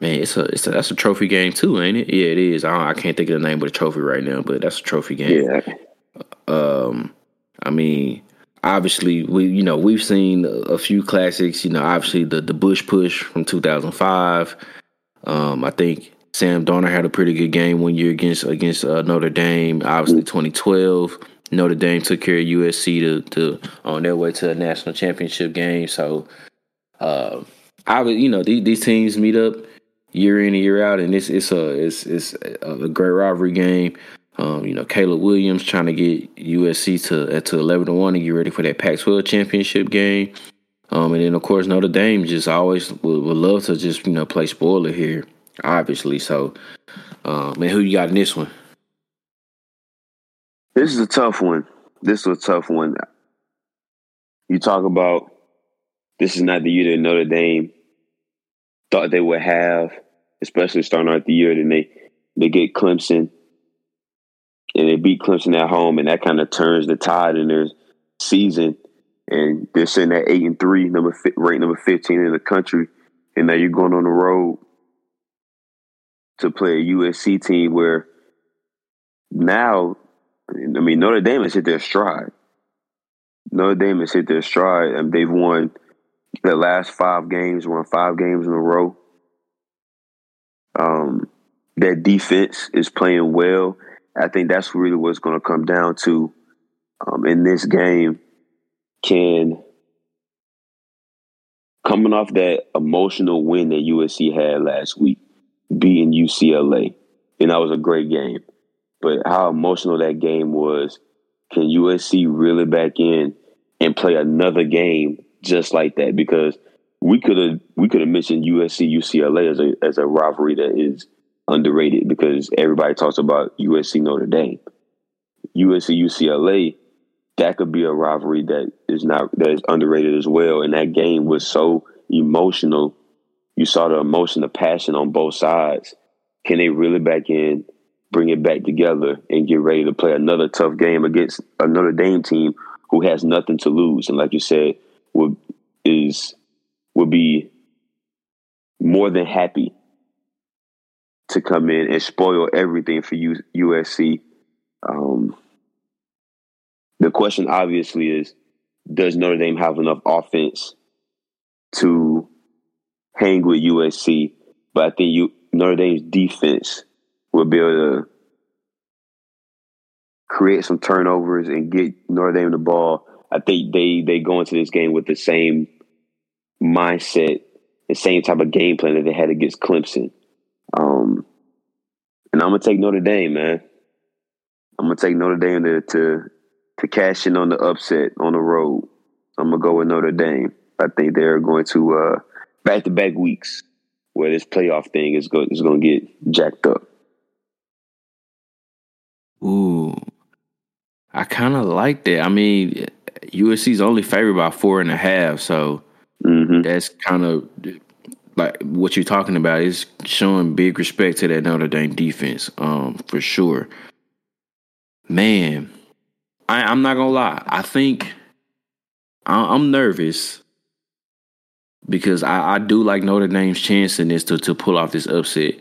man, it's a it's a that's a trophy game too, ain't it? Yeah, it is. I, I can't think of the name of the trophy right now, but that's a trophy game. Yeah. Um, I mean, obviously we you know we've seen a few classics you know obviously the the bush push from 2005 um, i think sam donner had a pretty good game one year against against uh, notre dame obviously 2012 notre dame took care of usc to, to on their way to a national championship game. So uh, i would you know these, these teams meet up year in and year out and it's it's a it's it's a great rivalry game um, you know, Caleb Williams trying to get USC to uh, to eleven to one and get ready for that Pac-12 championship game. Um, and then of course Notre Dame just always would, would love to just you know play spoiler here, obviously. So, uh, man, who you got in this one? This is a tough one. This is a tough one. You talk about this is not the year that Notre Dame thought they would have, especially starting out the year. Then they they get Clemson and they beat Clemson at home, and that kind of turns the tide in their season. And they're sitting at eight and three, number ranked number fifteen in the country, and now you're going on the road to play a USC team where now, I mean, Notre Dame has hit their stride. Notre Dame has hit their stride, and they've won the last five games, won five games in a row. Um, their defense is playing well. I think that's really what's going to come down to um, in this game. Can coming off that emotional win that USC had last week, beating UCLA, and that was a great game. But how emotional that game was, can USC really back in and play another game just like that? Because we could have we could have mentioned USC UCLA as a as a rivalry that is underrated because everybody talks about USC Notre Dame. USC UCLA, that could be a rivalry that is not that is underrated as well. And that game was so emotional. You saw the emotion, the passion on both sides. Can they reel it back in, bring it back together, and get ready to play another tough game against another Dame team who has nothing to lose? And like you said, would is would be more than happy to come in and spoil everything for U- USC. Um, the question obviously is, does Notre Dame have enough offense to hang with USC? But I think you, Notre Dame's defense will be able to create some turnovers and get Notre Dame the ball. I think they they go into this game with the same mindset, the same type of game plan that they had against Clemson. Um, and I'm gonna take Notre Dame, man. I'm gonna take Notre Dame to to, to cash in on the upset on the road. I'm gonna go with Notre Dame. I think they're going to uh, back to back weeks where this playoff thing is going is going to get jacked up. Ooh, I kind of like that. I mean, USC's only favored by four and a half, so mm-hmm. that's kind of like what you're talking about is showing big respect to that Notre Dame defense, um, for sure. Man, I, am not gonna lie. I think I, am nervous because I, I, do like Notre Dame's chance in this to to pull off this upset.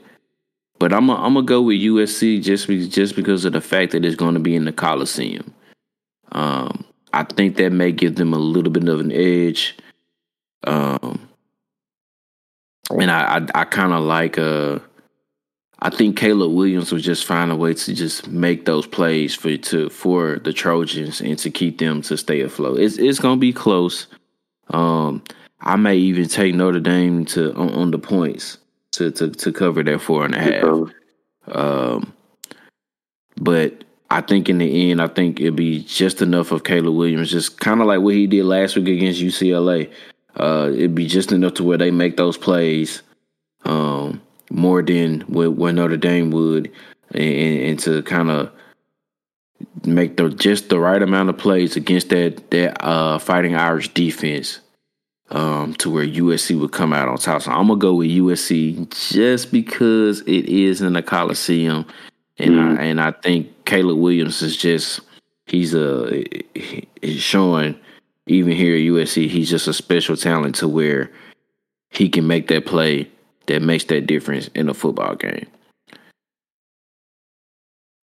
But I'm I'm gonna go with USC just be, just because of the fact that it's going to be in the Coliseum. Um, I think that may give them a little bit of an edge. Um, and I I, I kind of like uh I think Caleb Williams will just find a way to just make those plays for to for the Trojans and to keep them to stay afloat. It's it's gonna be close. Um, I may even take Notre Dame to on, on the points to, to to cover that four and a half. Um, but I think in the end, I think it'll be just enough of Caleb Williams, just kind of like what he did last week against UCLA. Uh, it'd be just enough to where they make those plays um, more than what, what, Notre Dame would, and, and to kind of make the just the right amount of plays against that that uh, Fighting Irish defense. Um, to where USC would come out on top. So I'm gonna go with USC just because it is in the Coliseum, and mm. I and I think Caleb Williams is just he's a he's showing even here at USC, he's just a special talent to where he can make that play that makes that difference in a football game.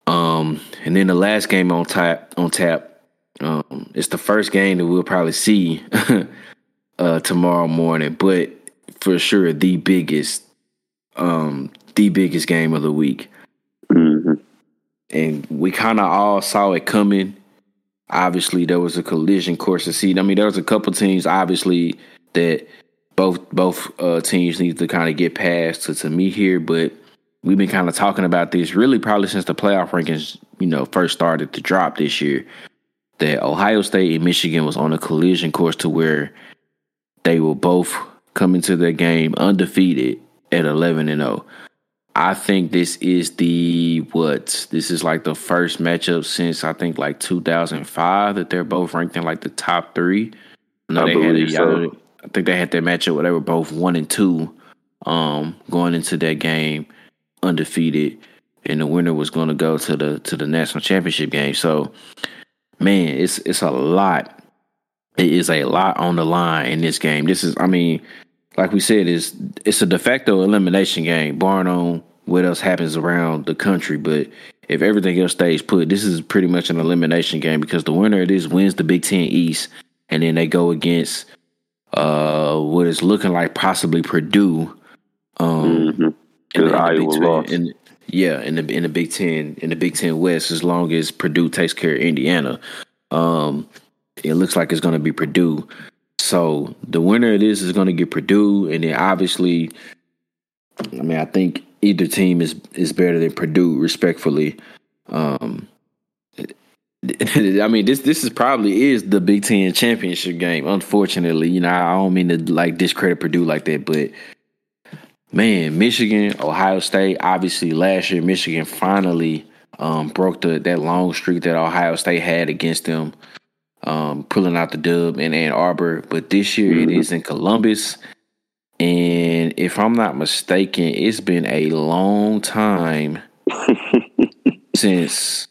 Um, and then the last game on tap on tap, um, it's the first game that we'll probably see [LAUGHS] uh, tomorrow morning, but for sure the biggest, um, the biggest game of the week. Mm-hmm. And we kind of all saw it coming obviously there was a collision course to see. I mean, there was a couple teams obviously that both both uh, teams need to kind of get past to, to meet here, but we've been kind of talking about this really probably since the playoff rankings, you know, first started to drop this year. That Ohio State and Michigan was on a collision course to where they will both come into their game undefeated at 11 and 0. I think this is the what? This is like the first matchup since I think like 2005 that they're both ranked in like the top three. No, they had a, so. I think they had that matchup where they were both one and two, um, going into that game undefeated. and the winner was going to go to the to the national championship game. So, man, it's it's a lot. It is a lot on the line in this game. This is, I mean, like we said, is it's a de facto elimination game, barring on what else happens around the country. But if everything else stays put, this is pretty much an elimination game because the winner of this wins the Big Ten East, and then they go against uh, what is looking like possibly Purdue. Um, mm-hmm. in, the, Iowa Big yeah, in the in the Big Ten in the Big Ten West, as long as Purdue takes care of Indiana, um, it looks like it's going to be Purdue. So the winner of this is going to get Purdue, and then obviously, I mean, I think either team is is better than Purdue, respectfully. Um, [LAUGHS] I mean, this this is probably is the Big Ten championship game. Unfortunately, you know, I don't mean to like discredit Purdue like that, but man, Michigan, Ohio State, obviously last year Michigan finally um, broke the that long streak that Ohio State had against them, um, pulling out the dub in Ann Arbor. But this year mm-hmm. it is in Columbus. And if I'm not mistaken, it's been a long time [LAUGHS] since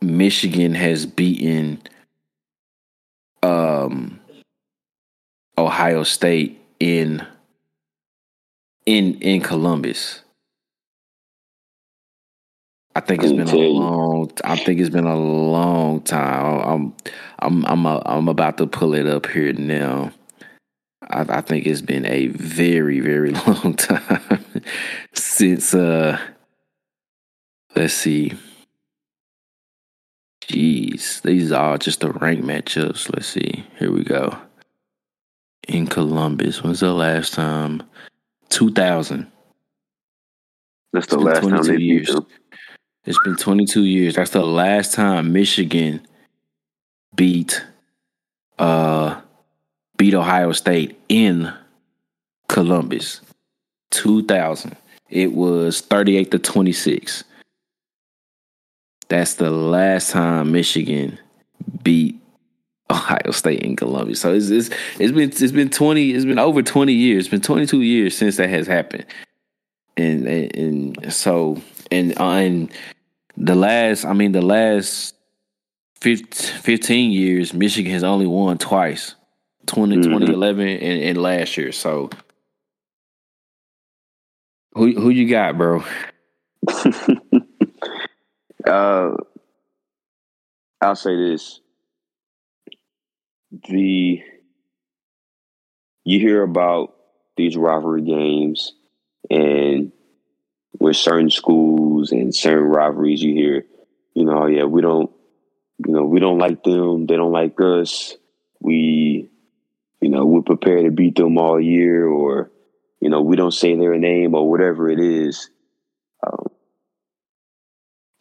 Michigan has beaten um, Ohio State in in in Columbus. I think it's been a long. I think it's been a long time. I'm I'm I'm a, I'm about to pull it up here now. I, I think it's been a very very [LAUGHS] long time since. uh Let's see. Jeez, these are just the rank matchups. Let's see. Here we go. In Columbus, when's the last time? 2000. That's the last time they beat them. It's been 22 years. That's the last time Michigan beat uh beat Ohio State in Columbus. 2000. It was 38 to 26. That's the last time Michigan beat Ohio State in Columbus. So it's, it's it's been it's been twenty it's been over twenty years. It's been twenty two years since that has happened, and and, and so and uh, and the last I mean the last 15 years Michigan has only won twice 20, mm-hmm. 2011 and, and last year. So who who you got, bro? [LAUGHS] uh, I'll say this: the you hear about these rivalry games, and with certain schools and certain rivalries, you hear, you know, yeah, we don't, you know, we don't like them, they don't like us. We, you know, we're prepared to beat them all year, or you know, we don't say their name or whatever it is. Um,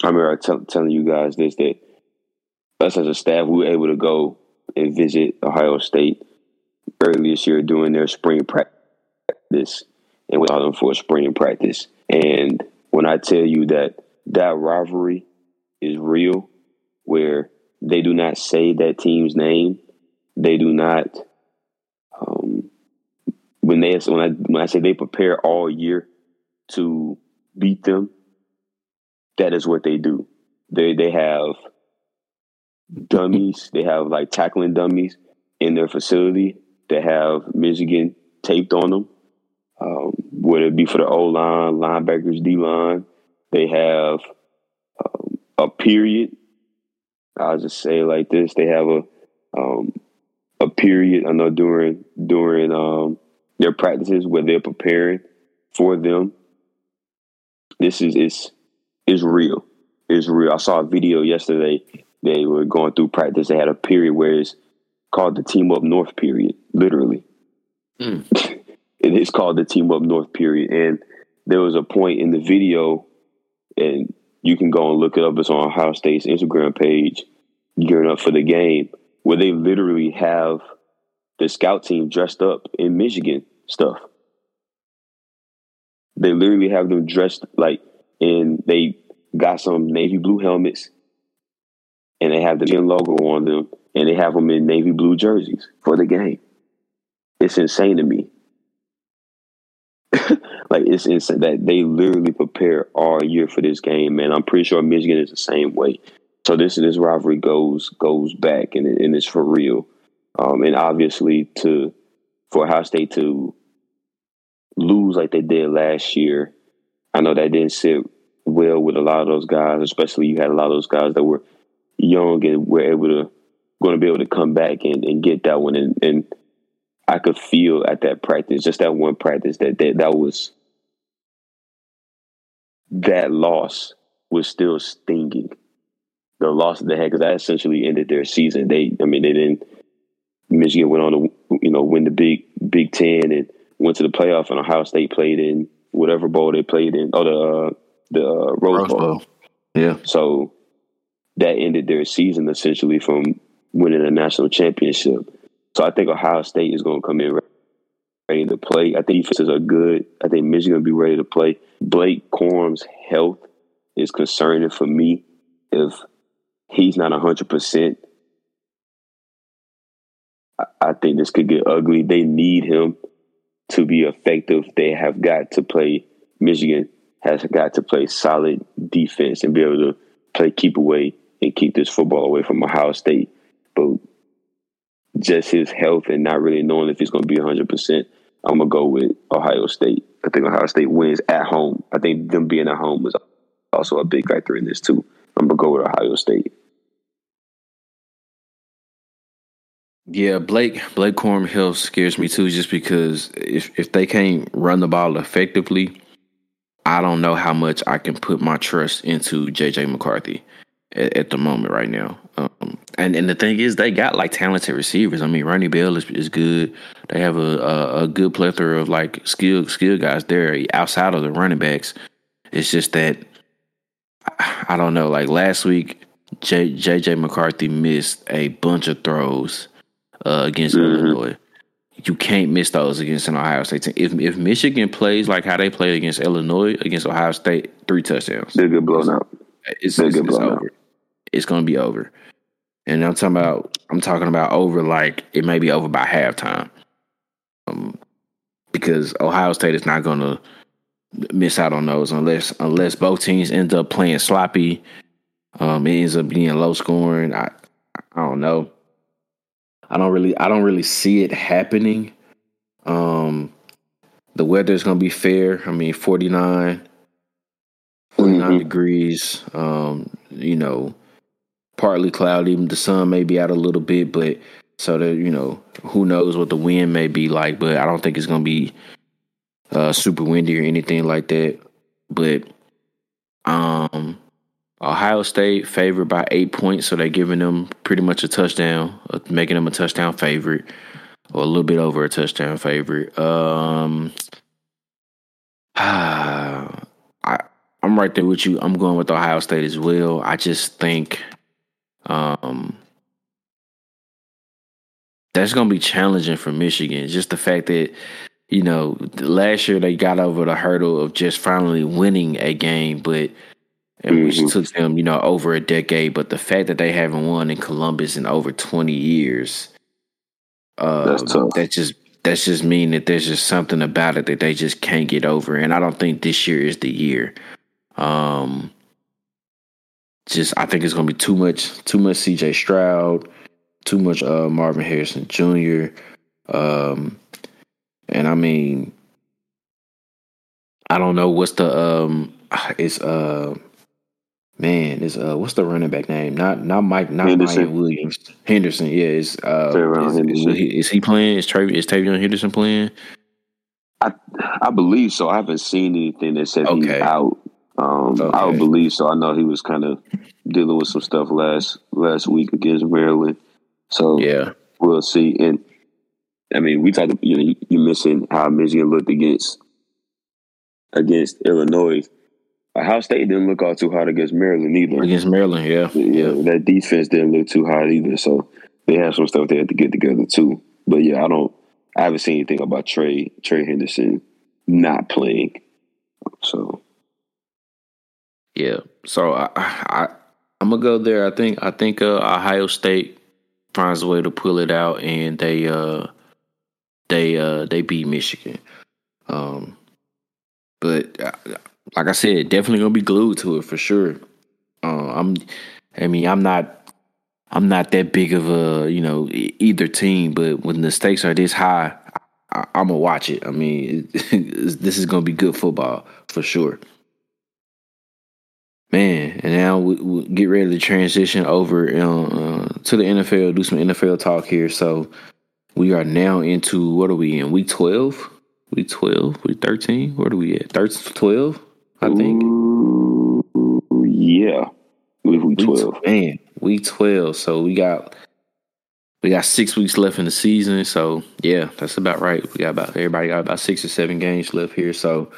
I remember telling you guys this that us as a staff, we were able to go and visit Ohio State early this year during their spring practice, and we allowed them for a spring practice. And when I tell you that that rivalry is real, where they do not say that team's name, they do not. Um, when they when I when I say they prepare all year to beat them, that is what they do. They they have dummies. they have like tackling dummies in their facility They have Michigan taped on them. Um, whether it be for the O line, linebackers, D line, they have um, a period. I'll just say like this: they have a um, a period. I know during during um, their practices where they're preparing for them. This is it's is real. Is real. I saw a video yesterday. They were going through practice. They had a period where it's called the Team Up North period, literally. Mm. [LAUGHS] it is called the Team Up North period. And there was a point in the video, and you can go and look it up. It's on Ohio State's Instagram page, gearing up for the game, where they literally have the scout team dressed up in Michigan stuff. They literally have them dressed like and they got some navy blue helmets and they have the logo on them and they have them in navy blue jerseys for the game. It's insane to me. Like it's insane that they literally prepare all year for this game, man. I'm pretty sure Michigan is the same way. So this this rivalry goes goes back and and it's for real. Um, and obviously to for Ohio State to lose like they did last year, I know that didn't sit well with a lot of those guys, especially you had a lot of those guys that were young and were able to going to be able to come back and, and get that one. And, and I could feel at that practice, just that one practice, that that, that was that loss was still stinging. The loss that they had because that essentially ended their season. They, I mean, they didn't. Michigan went on to you know win the Big Big Ten and went to the playoff, and Ohio State played in whatever bowl they played in. Oh, the uh, the uh, Rose, Rose bowl. bowl. Yeah. So that ended their season essentially from winning a national championship. So I think Ohio State is going to come in ready to play. I think defenses are good. I think Michigan will be ready to play. Blake Corum's health is concerning for me. If he's not 100%, I think this could get ugly. They need him to be effective. They have got to play, Michigan has got to play solid defense and be able to play keep away and keep this football away from Ohio State. But just his health and not really knowing if he's going to be 100%, I'm to go with Ohio State. I think Ohio State wins at home. I think them being at home was also a big factor in this, too. I'm to go with Ohio State. Yeah, Blake Blake Corum Hill scares me too, just because if if they can't run the ball effectively, I don't know how much I can put my trust into JJ McCarthy at, at the moment right now. Um, and and the thing is, they got like talented receivers. I mean, Ronnie Bell is, is good. They have a, a, a good plethora of like skill skill guys there outside of the running backs. It's just that I don't know. Like last week, J, JJ McCarthy missed a bunch of throws uh, against mm-hmm. Illinois. You can't miss those against an Ohio State team. If if Michigan plays like how they played against Illinois, against Ohio State, three touchdowns. They're good blown out. It's, it's, it's over it's going to be over. And I'm talking about I'm talking about over like it may be over by halftime. Um, because Ohio State is not going to miss out on those unless unless both teams end up playing sloppy. Um, it ends up being low scoring. I I don't know. I don't really I don't really see it happening. Um, the weather is going to be fair. I mean, 49, 49 mm-hmm. degrees. Um, you know, partly cloudy. The sun may be out a little bit, but so that you know, who knows what the wind may be like. But I don't think it's gonna be uh, super windy or anything like that. But um, Ohio State favored by eight points, so they're giving them pretty much a touchdown, uh, making them a touchdown favorite, or a little bit over a touchdown favorite. Um, [SIGHS] I I'm right there with you. I'm going with Ohio State as well. I just think um, that's going to be challenging for Michigan. Just the fact that, you know, last year they got over the hurdle of just finally winning a game, but and mm-hmm. which took them, you know, over a decade. But the fact that they haven't won in Columbus in over twenty years, uh, that's tough. That just that's just mean that there's just something about it that they just can't get over. And I don't think this year is the year. Um, just I think it's gonna be too much, too much C.J. Stroud, too much uh, Marvin Harrison Jr. Um, and I mean, I don't know what's the um, [SIGHS] it's uh, man, it's uh, what's the running back name? Not not Mike, not Henderson. Williams. Henderson, yeah, it's uh, is, Henderson. Is, he, is he playing? Is Trav, is TreVeyon Henderson playing? I I believe so. I haven't seen anything that says okay. he's out. Um, okay. I would believe so. I know he was kind of dealing with some stuff last last week against Maryland. So yeah, we'll see. And I mean, we talked. You know, you mentioned how Michigan looked against against Illinois. Ohio State didn't look all too hot against Maryland either. Against Maryland, yeah, yeah. yeah. That defense didn't look too hot either. So they had some stuff they had to get together too. But yeah, I don't. I haven't seen anything about Trey Trey Henderson not playing. So yeah. So I, I I'm gonna go there. I think I think uh, Ohio State finds a way to pull it out, and they uh they uh they beat Michigan. Um, but uh, like I said, definitely gonna be glued to it for sure. Uh, I'm, I mean, I'm not, I'm not that big of a you know either team, but when the stakes are this high, I, am gonna watch it. I mean, [LAUGHS] this is gonna be good football for sure. Man, and now we, we get ready to transition over uh, to the NFL, do some NFL talk here. So we are now into what are we in? Week 12? Week 12? Week 13? Where are we at? 13, 12, I think. Ooh, yeah. Week 12. Week, man, week 12. So we got we got six weeks left in the season. So yeah, that's about right. We got about everybody got about six or seven games left here. So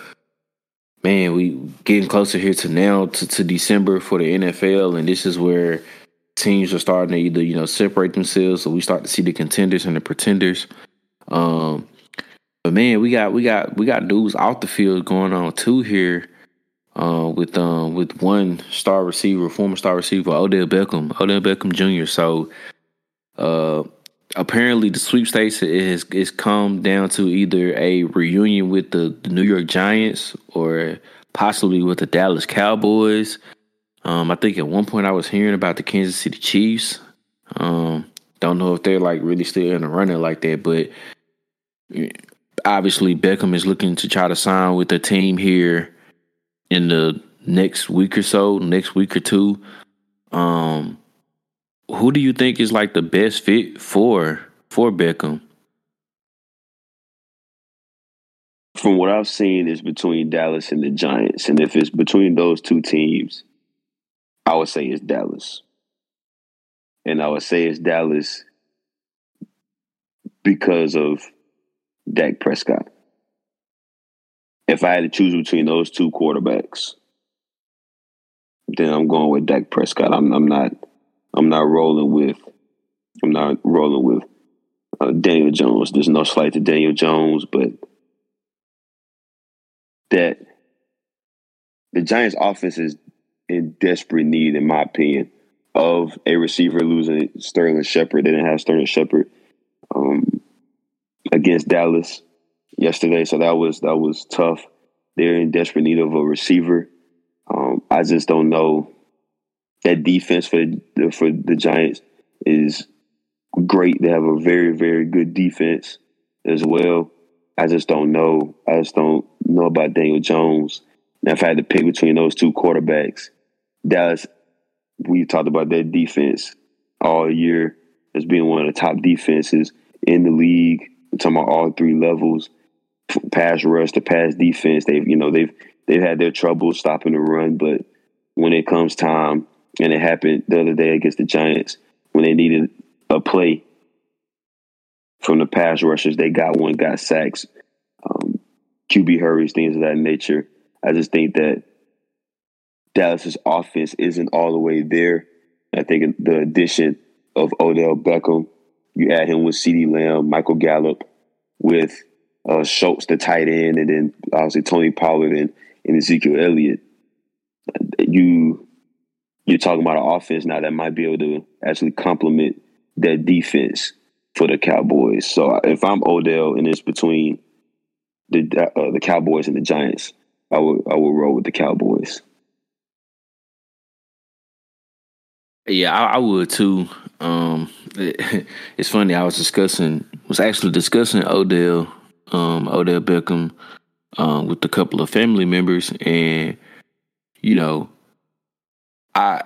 man, we getting closer here to now to, to December for the NFL, and this is where teams are starting to either you know separate themselves, so we start to see the contenders and the pretenders. Um, but man, we got we got we got dudes out the field going on too here. Uh, with um with one star receiver, former star receiver Odell Beckham, Odell Beckham Jr. So, uh, apparently the sweepstakes is is come down to either a reunion with the, the New York Giants or possibly with the Dallas Cowboys. Um, I think at one point I was hearing about the Kansas City Chiefs. Um, don't know if they're like really still in the running like that, but obviously Beckham is looking to try to sign with the team here in the next week or so, next week or two. Um, who do you think is like the best fit for for Beckham? From what I've seen, is between Dallas and the Giants, and if it's between those two teams, I would say it's Dallas, and I would say it's Dallas because of Dak Prescott. If I had to choose between those two quarterbacks, then I'm going with Dak Prescott. I'm, I'm not I'm not rolling with I'm not rolling with uh, Daniel Jones. There's no slight to Daniel Jones, but that the Giants' offense is in desperate need, in my opinion, of a receiver losing Sterling Shepard. They didn't have Sterling Shepard um, against Dallas yesterday, so that was that was tough. They're in desperate need of a receiver. Um, I just don't know that defense for the, for the Giants is great. They have a very very good defense as well. I just don't know. I just don't know about Daniel Jones. Now, if I had to pick between those two quarterbacks, Dallas, we talked about their defense all year as being one of the top defenses in the league. We're talking about all three levels, pass rush to pass defense. They've you know they've they've had their trouble stopping the run, but when it comes time and it happened the other day against the Giants when they needed a play from the pass rushers. They got one, got sacks, um, QB hurries, things of that nature. I just think that Dallas's offense isn't all the way there. I think the addition of Odell Beckham, you add him with CeeDee Lamb, Michael Gallup, with uh, Schultz, the tight end, and then obviously Tony Pollard and, and Ezekiel Elliott. You you're talking about an offense now that might be able to actually complement that defense for the Cowboys. So if I'm Odell and it's between the uh, the Cowboys and the Giants, I would I would roll with the Cowboys. Yeah, I, I would too. Um, it, [LAUGHS] it's funny. I was discussing was actually discussing Odell, um, Odell Beckham, um, with a couple of family members, and you know, I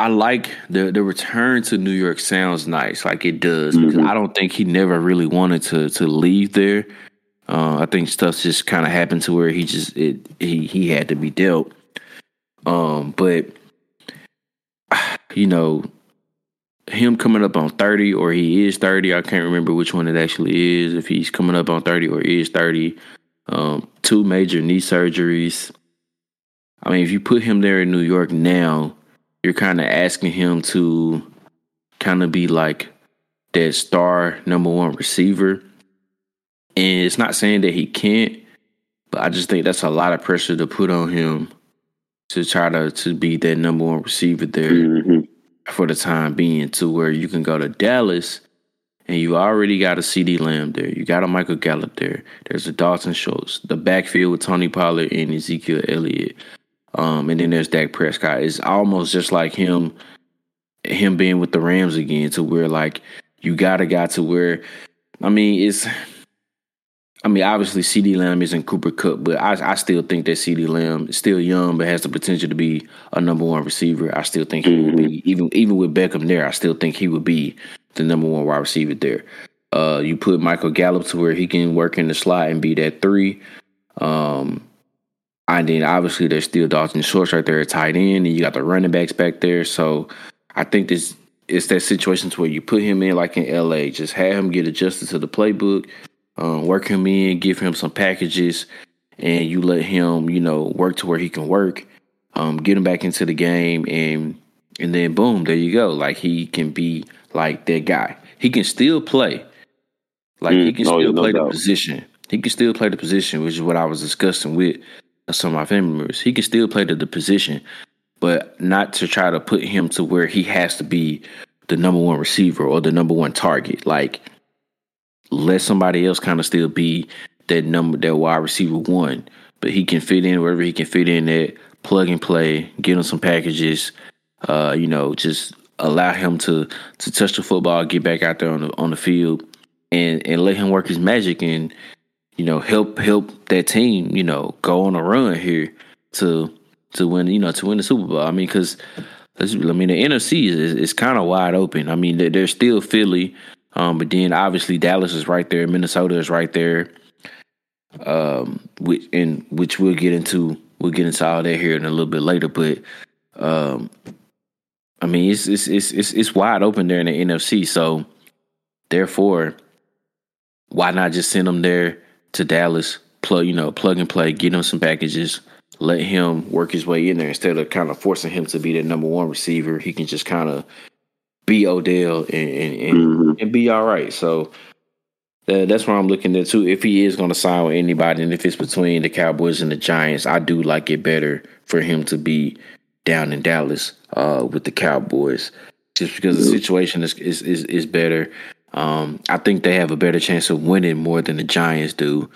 I like the the return to New York sounds nice, like it does, because mm-hmm. I don't think he never really wanted to to leave there. Uh, I think stuff just kind of happened to where he just it he he had to be dealt. Um, but [SIGHS] you know, him coming up on thirty or he is thirty, I can't remember which one it actually is. If he's coming up on thirty or is thirty, um, two major knee surgeries. I mean, if you put him there in New York now, you're kind of asking him to kind of be like that star number one receiver. And it's not saying that he can't, but I just think that's a lot of pressure to put on him to try to to be that number one receiver there mm-hmm. for the time being. To where you can go to Dallas and you already got a CeeDee Lamb there. You got a Michael Gallup there. There's a Dalton Schultz. The backfield with Tony Pollard and Ezekiel Elliott. Um, and then there's Dak Prescott. It's almost just like him, him being with the Rams again, to where like you got a guy to where, I mean, it's. I mean, obviously, CeeDee Lamb isn't Cooper Kupp, but I, I still think that CeeDee Lamb is still young, but has the potential to be a number one receiver. I still think he would be mm-hmm. even even with Beckham there. I still think he would be the number one wide receiver there. Uh, you put Michael Gallup to where he can work in the slot and be that three. Um, and then obviously there's still Dalton Schultz right there at tight end, and you got the running backs back there. So I think this it's that situations where you put him in like in LA, just have him get adjusted to the playbook, um, work him in, give him some packages, and you let him, you know, work to where he can work, um, get him back into the game, and and then boom, there you go. Like he can be like that guy. He can still play. Like mm, he can still no play no the position. He can still play the position, which is what I was discussing with some of my family members. He can still play to the position, but not to try to put him to where he has to be the number one receiver or the number one target. Like let somebody else kind of still be that number that wide receiver one. But he can fit in wherever he can fit in at, plug and play, get him some packages, uh, you know, just allow him to to touch the football, get back out there on the on the field and and let him work his magic and you know, help help that team, you know, go on a run here to to win, you know, to win the Super Bowl. I mean, because I mean, the NFC is is kind of wide open. I mean, there's still Philly, um, but then obviously Dallas is right there, Minnesota is right there, um, which and which we'll get into. We'll get into all that here in a little bit later, but um, I mean, it's it's it's it's, it's wide open there in the NFC. So, therefore, why not just send them there? To Dallas, plug you know plug and play, get him some packages, let him work his way in there instead of kind of forcing him to be the number one receiver. He can just kind of be Odell and and, and, mm-hmm. and be all right. So uh, that's where I'm looking at too. If he is going to sign with anybody, and if it's between the Cowboys and the Giants, I do like it better for him to be down in Dallas uh, with the Cowboys, just because the situation is is is, is better. Um, I think they have a better chance of winning more than the Giants do,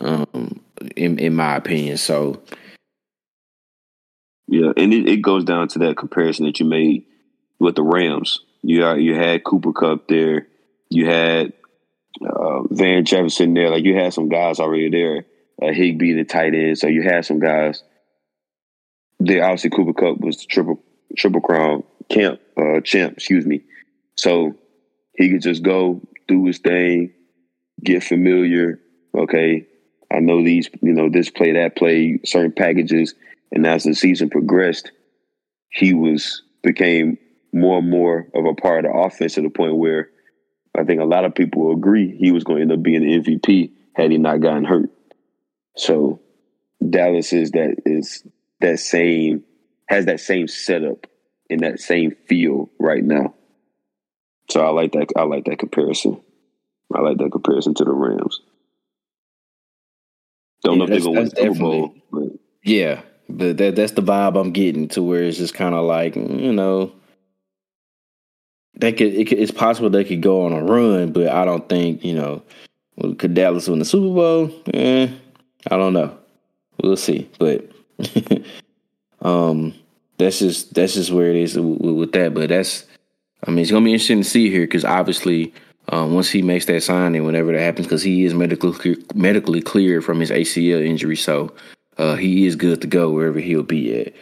um, in in my opinion. So, yeah, and it, it goes down to that comparison that you made with the Rams. You are, you had Cooper Kupp there, you had uh, Van Jefferson there. Like you had some guys already there. Uh, Higbee, the tight end. So you had some guys. There, obviously, Cooper Kupp was the triple triple crown camp uh, champ. Excuse me. So he could just go do his thing, get familiar. Okay, I know these, you know, this play, that play, certain packages. And as the season progressed, he was became more and more of a part of the offense to the point where I think a lot of people agree he was going to end up being the MVP had he not gotten hurt. So Dallas is that is that same has that same setup in that same feel right now. So I like that. I like that comparison. I like that comparison to the Rams. Don't yeah, know if they're gonna win the Super Bowl, but yeah, but that that's the vibe I'm getting to where it's just kind of like you know they could, it could, it's possible they could go on a run, but I don't think you know could Dallas win the Super Bowl? Eh, I don't know. We'll see, but [LAUGHS] um, that's just that's just where it is with, with that. But that's I mean, it's gonna be interesting to see here because obviously, um, once he makes that signing, whenever that happens, because he is medically medically cleared from his ACL injury, so uh, he is good to go wherever he'll be at.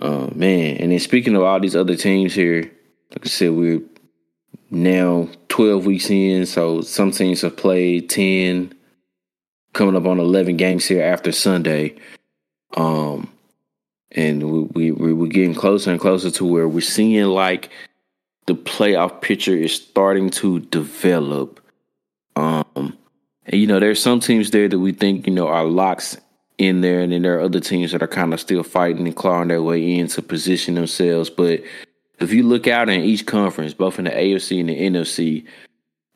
Uh, man, and then speaking of all these other teams here, like I said, we're now 12 weeks in, so some teams have played 10, coming up on 11 games here after Sunday. Um, and we, we we're getting closer and closer to where we're seeing like the playoff picture is starting to develop. Um, and you know, there's some teams there that we think you know are locks in there, and then there are other teams that are kind of still fighting and clawing their way in to position themselves. But if you look out in each conference, both in the AFC and the NFC,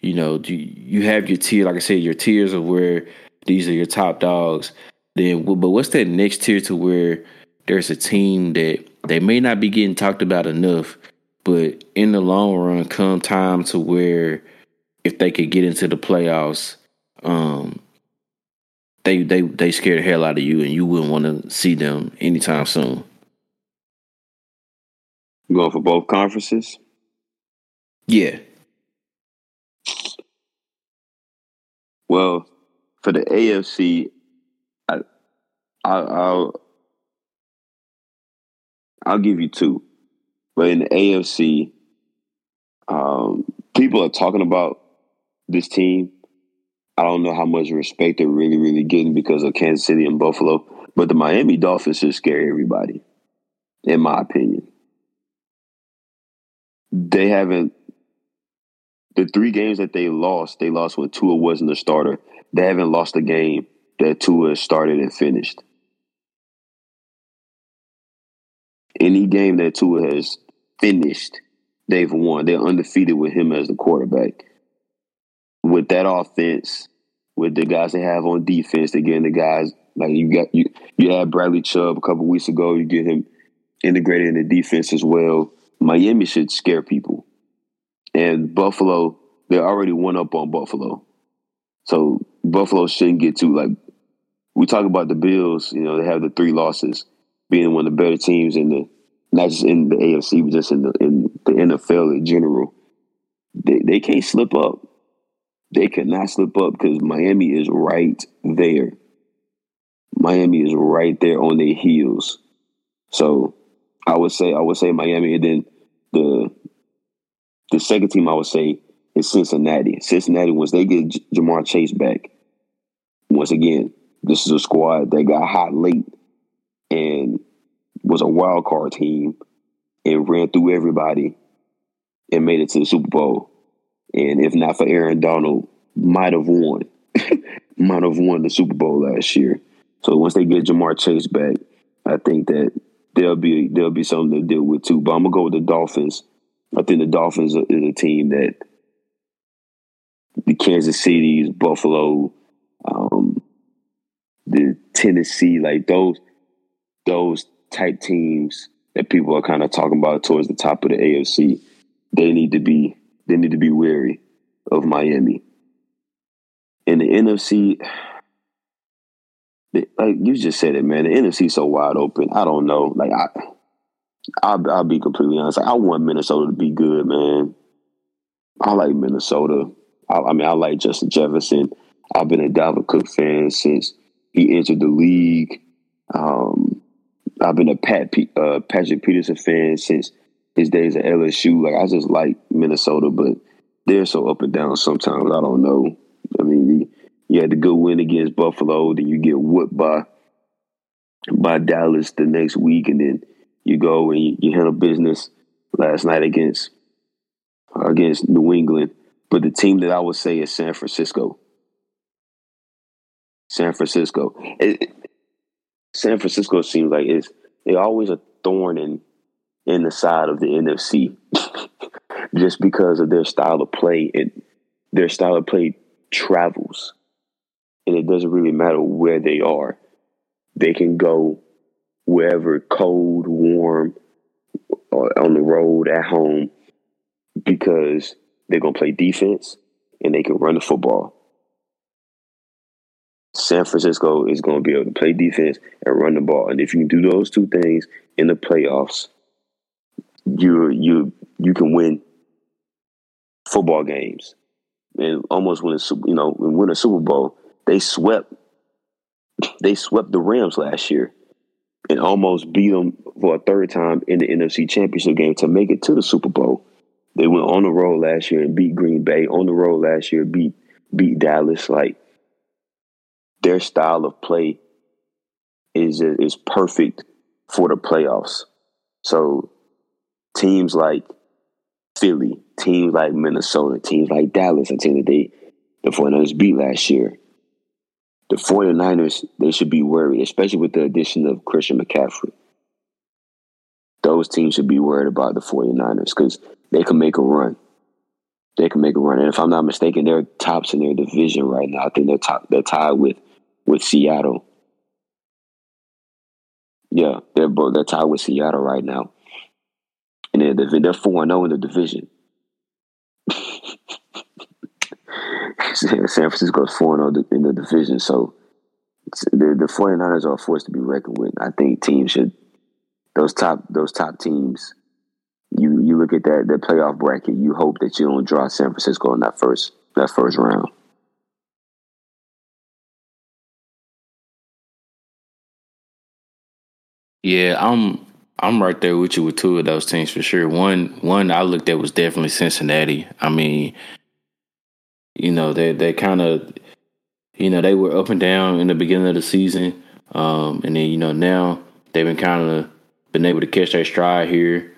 you know, you have your tier, like I said, your tiers of where these are your top dogs. Then, but what's that next tier to where there's a team that they may not be getting talked about enough, But in the long run, come time to where if they could get into the playoffs, um, they they they scare the hell out of you, and you wouldn't want to see them anytime soon. Going for both conferences? Yeah. Well, for the AFC, I, I, I'll I'll give you two, but in the AFC, um, people are talking about this team. I don't know how much respect they're really, really getting because of Kansas City and Buffalo, but the Miami Dolphins should scare everybody, in my opinion. They haven't the three games that they lost, they lost when Tua wasn't a starter. They haven't lost a game that Tua started and finished. Any game that Tua has finished, they've won. They're undefeated with him as the quarterback. With that offense, with the guys they have on defense, again, the guys like you got you you had Bradley Chubb a couple weeks ago. You get him integrated in the defense as well. Miami should scare people and Buffalo, they already won up on Buffalo. So Buffalo shouldn't get too like we talk about the Bills, you know, they have the three losses, being one of the better teams in the not just in the AFC, but just in the in the NFL in general. They they can't slip up. They cannot slip up because Miami is right there. Miami is right there on their heels. So I would say I would say Miami and then the the second team I would say is Cincinnati. Cincinnati, once they get J- Ja'Marr Chase back, once again, this is a squad that got hot late and was a wild card team and ran through everybody and made it to the Super Bowl. And if not for Aaron Donald, might have won. [LAUGHS] might have won the Super Bowl last year. So once they get Ja'Marr Chase back, I think that there'll be there'll be something to deal with too. But I'm gonna go with the Dolphins I think the Dolphins is a team that the Kansas City's, Buffalo, um, the Tennessee, like those those type teams that people are kind of talking about towards the top of the AFC, they need to be they need to be wary of Miami. In the NFC, like you just said it, man. The NFC so wide open. I don't know. Like I, I'll, I'll be completely honest. I want Minnesota to be good, man. I like Minnesota. I, I mean, I like Justin Jefferson. I've been a Dalvin Cook fan since he entered the league. Um, I've been a Pat P, uh, Patrick Peterson fan since his days at LSU. Like I just like Minnesota, but they're so up and down sometimes. I don't know. I mean, you had the good win against Buffalo, then you get whooped by by Dallas the next week, and then you go and you, you handle business last night against uh, against New England. But the team that I would say is San Francisco. San Francisco. It, San Francisco seems like it's they always a thorn in in the side of the NFC, [LAUGHS] just because of their style of play and their style of play travels, and it doesn't really matter where they are. They can go wherever cold, warm, or on the road, at home, because they're going to play defense and they can run the football. San Francisco is going to be able to play defense and run the ball. And if you do those two things in the playoffs, you you you can win football games and almost win a you know win a Super Bowl. They swept they swept the Rams last year and almost beat them for a third time in the NFC Championship game to make it to the Super Bowl. They went on the road last year and beat Green Bay. On the road last year, beat beat Dallas. Like their style of play is is perfect for the playoffs. So teams like Philly, teams like Minnesota, teams like Dallas, a team that they the 49ers beat last year the 49ers, they should be worried, especially with the addition of Christian McCaffrey. Those teams should be worried about the 49ers because they can make a run. They can make a run. And if I'm not mistaken, they're tops in their division right now. I think they're top they're tied with with Seattle. Yeah, they're both they're tied with Seattle right now. and division. They're four and zero oh in the division. [LAUGHS] San Francisco's four and zero oh in the division, so the the 49ers are a force to be reckoned with. I think teams should those top those top teams. You you look at that that playoff bracket. You hope that you don't draw San Francisco in that first that first round. Yeah, I'm I'm right there with you with two of those teams for sure. One one I looked at was definitely Cincinnati. I mean, you know, they they kind of you know, they were up and down in the beginning of the season. Um, and then, you know, now they've been kind of been able to catch their stride here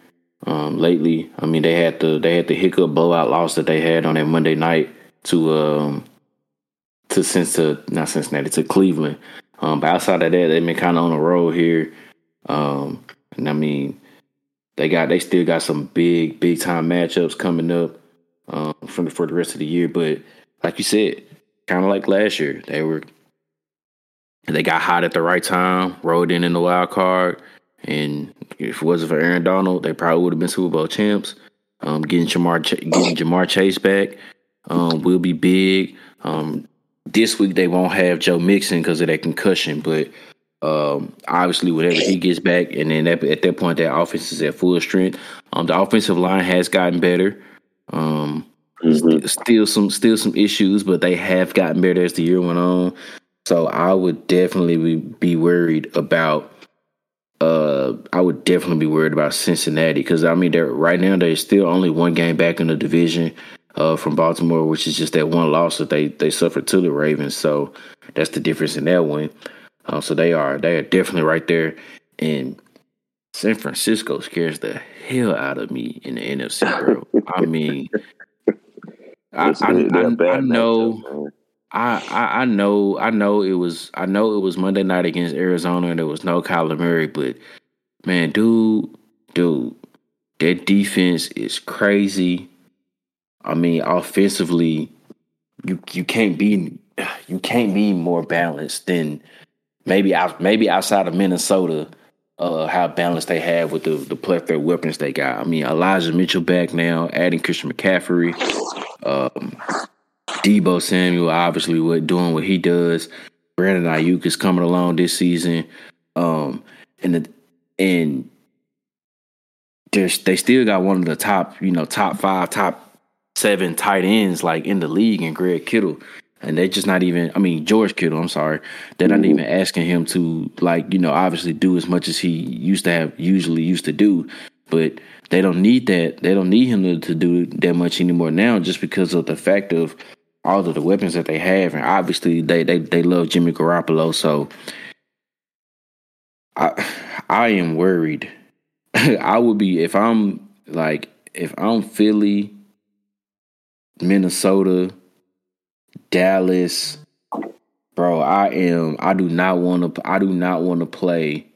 um, lately. I mean, they had the they had the hiccup blowout loss that they had on that Monday night to um to Cincinnati, not Cincinnati, to Cleveland. Um, but outside of that, they've been kind of on the roll here. Um, and I mean, they got they still got some big big time matchups coming up um, for the, for the rest of the year. But like you said, kind of like last year, they were they got hot at the right time, rolled in in the wild card, and if it wasn't for Aaron Donald, they probably would have been Super Bowl champs. Um, getting Ja'Marr getting Ja'Marr Chase back um, will be big. Um, this week they won't have Joe Mixon because of that concussion, but um, obviously, whenever he gets back, and then at, at, that point, that offense is at full strength. Um, the offensive line has gotten better. Um, mm-hmm. Still some, still some issues, but they have gotten better as the year went on. So I would definitely be, be worried about. Uh, I would definitely be worried about Cincinnati because I mean, they're right now they're still only one game back in the division. Uh, from Baltimore, which is just that one loss that they they suffered to the Ravens. So that's the difference in that one. Um, so they are they are definitely right there. And San Francisco scares the hell out of me in the NFC, bro. I [LAUGHS] mean, I, I, I, I know. I, I, I know I know it was I know it was Monday night against Arizona and there was no Kyler Murray, but man, dude, dude, that defense is crazy. I mean, offensively, you you can't be you can't be more balanced than maybe out maybe outside of Minnesota, uh, how balanced they have with the the plethora of weapons they got. I mean, Elijah Mitchell back now, adding Christian McCaffrey, um, Deebo Samuel, obviously what doing what he does. Brandon Aiyuk is coming along this season, um, and the, and there's they still got one of the top, you know, top five, top seven tight ends like in the league, and Greg Kittle and they're just not even i mean george kittle i'm sorry. They're not even asking him to like you know obviously do as much as he used to have usually used to do. But they don't need that they don't need him to, to do that much anymore now just because of the fact of all of the weapons that they have. And obviously they they, they love jimmy garoppolo so i i am worried. [LAUGHS] I would be if i'm like if i'm philly minnesota Dallas, bro. I am. I do not want to. I do not want to play.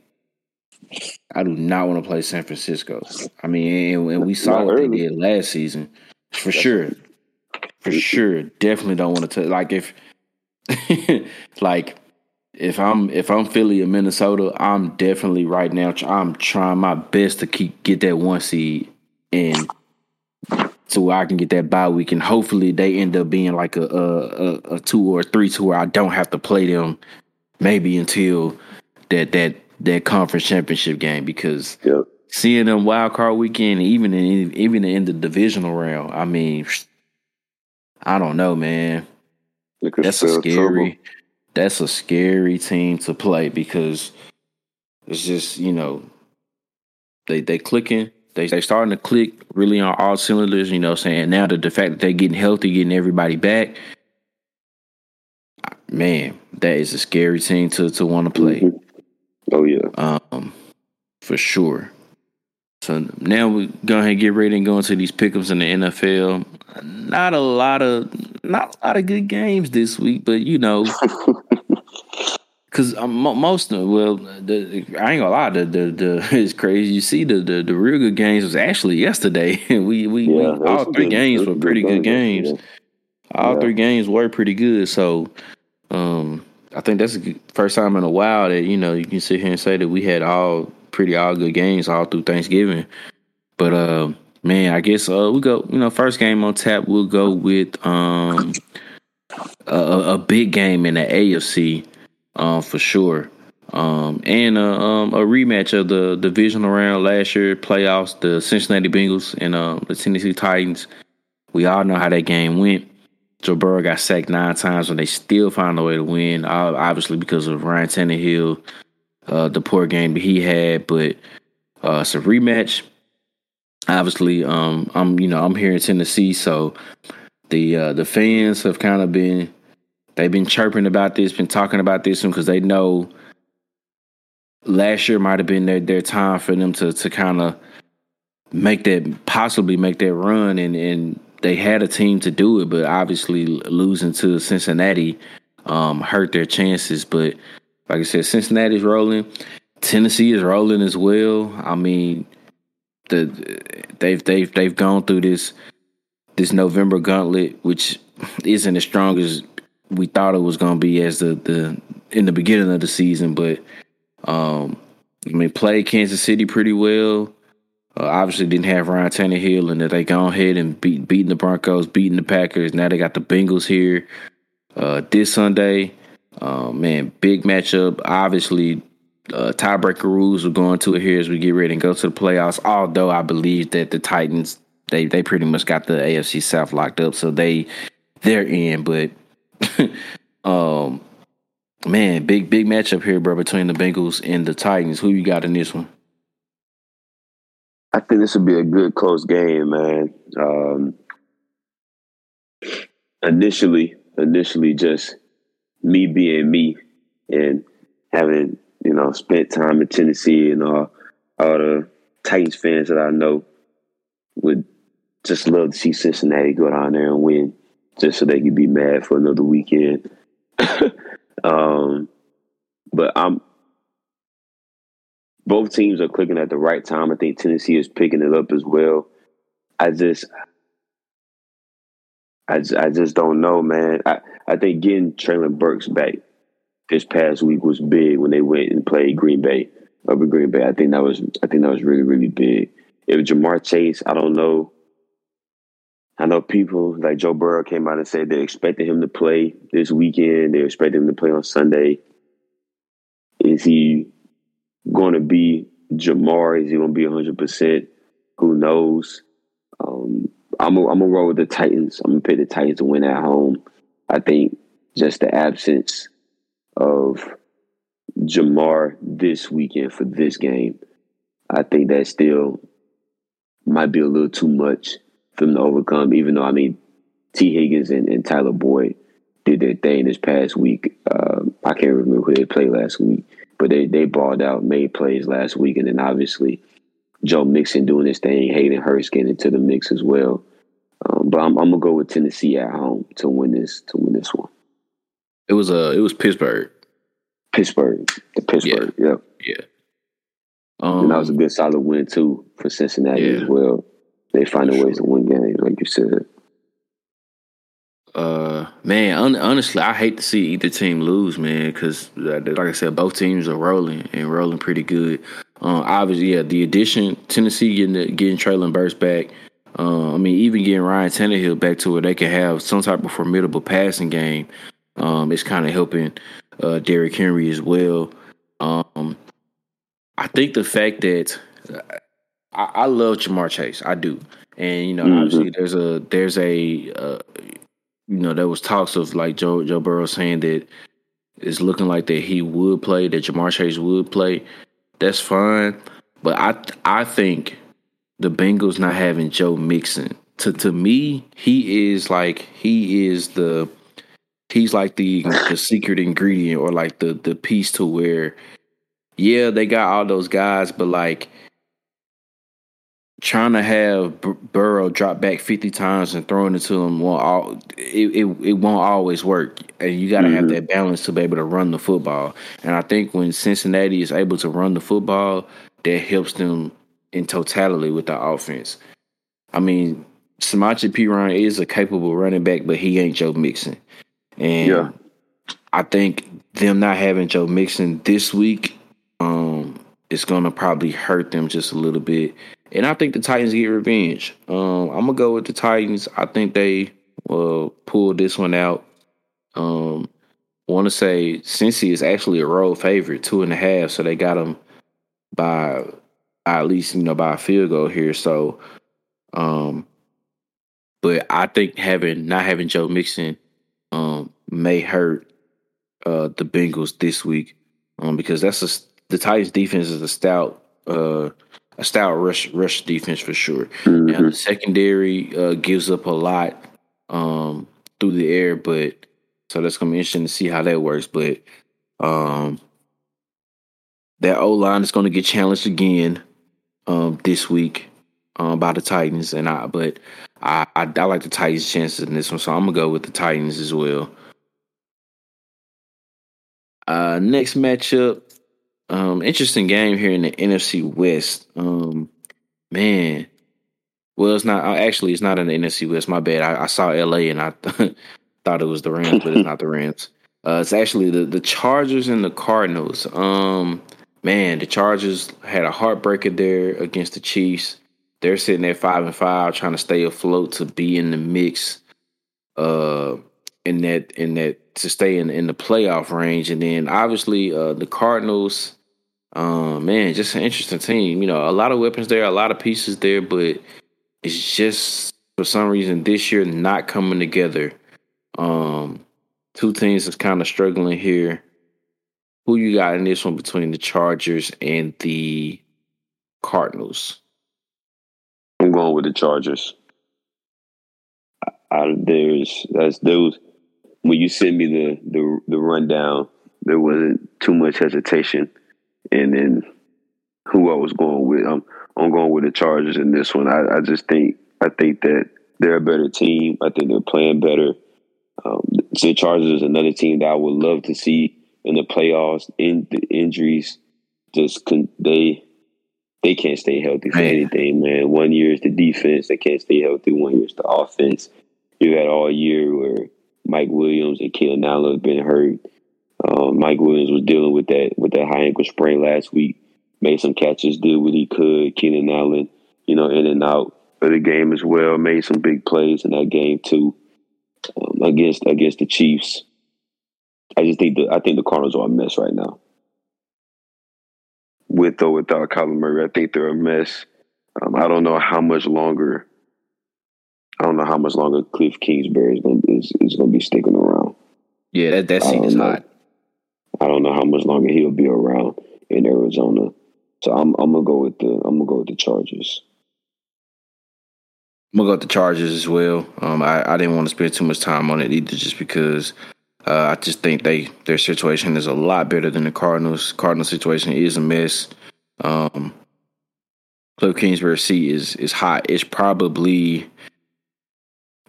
I do not want to play San Francisco. I mean, and, and we saw not what early. they did last season, for sure, for sure. Definitely don't want to. Like if, [LAUGHS] like if I'm if I'm Philly or Minnesota, I'm definitely right now. I'm trying my best to keep get that one seed and to where I can get that bye week, and hopefully they end up being like a a, a two or a three to where I don't have to play them maybe until that that that conference championship game because yep. seeing them wild card weekend, even in even in the divisional round, I mean, I don't know, man. That's a scary. Trouble. That's a scary team to play because it's just you know they they clicking they they starting to click really on all cylinders. You know, saying now that the fact that they're getting healthy, getting everybody back, man, that is a scary team to to want to play. Mm-hmm. Oh yeah, um, for sure. So now we go ahead and get ready and go into these pickups in the NFL. Not a lot of not a lot of good games this week, but you know, [LAUGHS] Cause um, most of well, the, I ain't gonna lie, the, the the [LAUGHS] it's crazy. You see, the, the the real good games was actually yesterday. [LAUGHS] we we, yeah, we all three good, games were pretty good games. games. All yeah. three games were pretty good. So, um, I think that's the first time in a while that you know you can sit here and say that we had all pretty all good games all through Thanksgiving. But uh, man, I guess uh, we go. You know, first game on tap, we'll go with um a, a big game in the AFC, um for sure. Um, and uh, um, a rematch of the divisional round last year playoffs, the Cincinnati Bengals and uh, the Tennessee Titans. We all know how that game went. Joe Burrow got sacked nine times, and they still found a way to win. Obviously, because of Ryan Tannehill, uh, the poor game that he had. But uh, it's a rematch. Obviously, um, I'm you know I'm here in Tennessee, so the uh, the fans have kind of been they've been chirping about this, been talking about this one because they know last year might have been their their time for them to to kind of make that possibly make that run and and they had a team to do it, but obviously losing to Cincinnati um, hurt their chances. But like I said, Cincinnati's rolling. Tennessee is rolling as well. I mean, the they've they've they've gone through this this November gauntlet, which isn't as strong as we thought it was going to be as the the in the beginning of the season. But um, I mean, played Kansas City pretty well. Uh, obviously, didn't have Ryan Tannehill, and that they gone ahead and beat beating the Broncos, beating the Packers. Now they got the Bengals here uh, this Sunday. Uh, man, big matchup. Obviously, uh, tiebreaker rules are going to it here as we get ready and go to the playoffs. Although I believe that the Titans they they pretty much got the AFC South locked up, so they they're in. But [LAUGHS] um, man, big big matchup here, bro, between the Bengals and the Titans. Who you got in this one? I think this would be a good close game, man. Um, initially, initially, just me being me and having you know spent time in Tennessee and all all the Titans fans that I know would just love to see Cincinnati go down there and win, just so they could be mad for another weekend. [LAUGHS] um, but I'm both teams are clicking at the right time. I think Tennessee is picking it up as well. I just, I, just don't know, man. I, I think getting Treylon Burks back this past week was big when they went and played Green Bay over Green Bay. I think that was, I think that was really, really big. If Ja'Marr Chase, I don't know. I know people like Joe Burrow came out and said they expected him to play this weekend. They expected him to play on Sunday. Is he going to be Ja'Marr? Is he going to be 100%? Who knows? Um, I'm going to roll with the Titans. I'm going to pick the Titans to win at home. I think just the absence of Ja'Marr this weekend for this game, I think that still might be a little too much for them to overcome, even though, I mean, Tee Higgins and, and Tyler Boyd did their thing this past week. Uh, I can't remember who they played last week but they they balled out, made plays last week, and then obviously Joe Mixon doing his thing, Hayden Hurst getting into the mix as well. Um, but I'm, I'm, gonna go with Tennessee at home to win this to win this one. It was uh it was Pittsburgh. Pittsburgh, the Pittsburgh, yeah, yep. yeah. Um, and that was a good solid win too for Cincinnati yeah. as well. They find a ways to win games, like you said. Uh, man, un- honestly, I hate to see either team lose, man, because uh, like I said, both teams are rolling and rolling pretty good. Uh, obviously, yeah, the addition Tennessee getting the, getting Treylon Burks back. Uh, I mean, even getting Ryan Tannehill back to where they can have some type of formidable passing game. Um, it's kind of helping uh, Derrick Henry as well. Um, I think the fact that I, I love Ja'Marr Chase, I do, and you know, mm-hmm. obviously there's a there's a uh, you know, there was talks of like Joe Joe Burrow saying that it's looking like that he would play, that Ja'Marr Chase would play. That's fine, but I I think the Bengals not having Joe Mixon to to me he is like he is the he's like the the secret ingredient or like the the piece to where yeah they got all those guys but like trying to have Burrow drop back 50 times and throwing it to him won't all, it, it, it won't always work. And you got to mm-hmm. have that balance to be able to run the football. And I think when Cincinnati is able to run the football, that helps them in totality with the offense. I mean, Samaje Perine is a capable running back, but he ain't Joe Mixon. And yeah. I think them not having Joe Mixon this week um, is going to probably hurt them just a little bit and I think the Titans get revenge. Um, I'm gonna go with the Titans. I think they will pull this one out. Um, want to say Cincy is actually a road favorite, two and a half, so they got them by at least you know by a field goal here. So, um, but I think having not having Joe Mixon um may hurt uh the Bengals this week um because that's a the Titans defense is a stout uh a stout rush rush defense for sure. Mm-hmm. Now the secondary uh gives up a lot um through the air, but so that's gonna be interesting to see how that works. But um that O line is gonna get challenged again um this week um by the Titans and I but I, I, I like the Titans chances in this one, so I'm gonna go with the Titans as well. Uh next matchup, um, interesting game here in the NFC West. Um, man, well, it's not actually. It's not in the NFC West. My bad. I, I saw LA and I [LAUGHS] thought it was the Rams, but it's not the Rams. Uh, it's actually the the Chargers and the Cardinals. Um, man, the Chargers had a heartbreaker there against the Chiefs. They're sitting at five and five, trying to stay afloat to be in the mix. Uh, in that in that to stay in in the playoff range, and then obviously uh, the Cardinals um, man, just an interesting team. You know, a lot of weapons there, a lot of pieces there, but it's just for some reason this year not coming together. Um, two teams is kind of struggling here. Who you got in this one between the Chargers and the Cardinals? I'm going with the Chargers. I, I, there's that's those when you send me the the the rundown, there wasn't too much hesitation and then who I was going with. I'm I'm going with the Chargers in this one. I, I just think I think that they're a better team. I think they're playing better. Um, the Chargers is another team that I would love to see in the playoffs. In the injuries, just con- they they can't stay healthy for man. anything, man. One year is the defense; they can't stay healthy. One year is the offense. You had all year where Mike Williams and Keenan Allen have been hurt. Mike Williams was dealing with that with that high ankle sprain last week. Made some catches, did what he could. Keenan Allen, you know, in and out of the game as well. Made some big plays in that game too um, against against the Chiefs. I just think the I think the Cardinals are a mess right now. With or without Kyler Murray, I think they're a mess. Um, I don't know how much longer. I don't know how much longer Cliff Kingsbury is going is, is going to be sticking around. Yeah, that that seat is hot. I don't know how much longer he'll be around in Arizona. So I'm I'm gonna go with the I'm gonna go with the Chargers. I'm gonna go with the Chargers as well. Um, I, I didn't want to spend too much time on it either, just because uh, I just think they their situation is a lot better than the Cardinals. Cardinal situation is a mess. Um, Cliff Kingsbury's seat is is hot. It's probably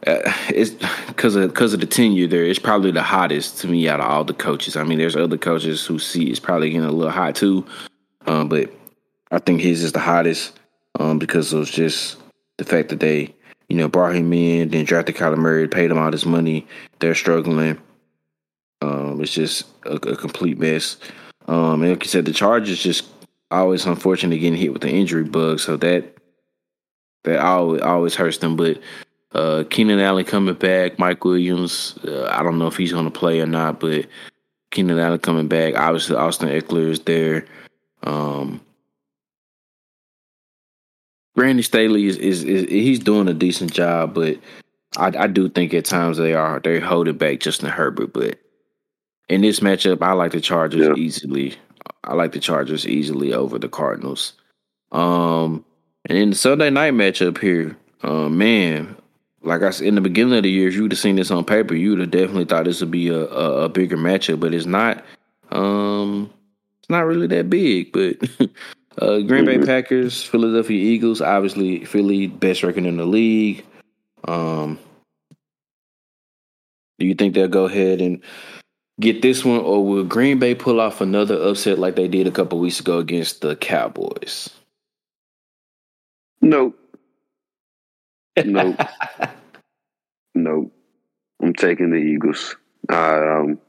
uh, it's because of because of the tenure there. It's probably the hottest to me out of all the coaches. I mean, there's other coaches who see it's probably getting a little hot too, um, but I think his is the hottest um, because of just the fact that they, you know, brought him in, then drafted Kyler Murray, paid him all this money. They're struggling. Um, it's just a, a complete mess. Um, and like you said, the Chargers just always unfortunately getting hit with the injury bug, so that that always always hurts them. But uh, Keenan Allen coming back. Mike Williams. Uh, I don't know if he's going to play or not, but Keenan Allen coming back. Obviously, Austin Ekeler is there. Um, Brandon Staley is, is, is he's doing a decent job, but I, I do think at times they are they're holding back Justin Herbert. But in this matchup, I like the Chargers yeah. easily. I like the Chargers easily over the Cardinals. Um, and in the Sunday night matchup here, uh, man, like I said in the beginning of the year, if you would have seen this on paper, you would have definitely thought this would be a, a, a, bigger matchup, but it's not. Um, it's not really that big. But [LAUGHS] uh, Green Bay mm-hmm. Packers, Philadelphia Eagles, obviously Philly best record in the league. Um, do you think they'll go ahead and get this one, or will Green Bay pull off another upset like they did a couple weeks ago against the Cowboys? Nope. Nope. [LAUGHS] nope. I'm taking the Eagles. um,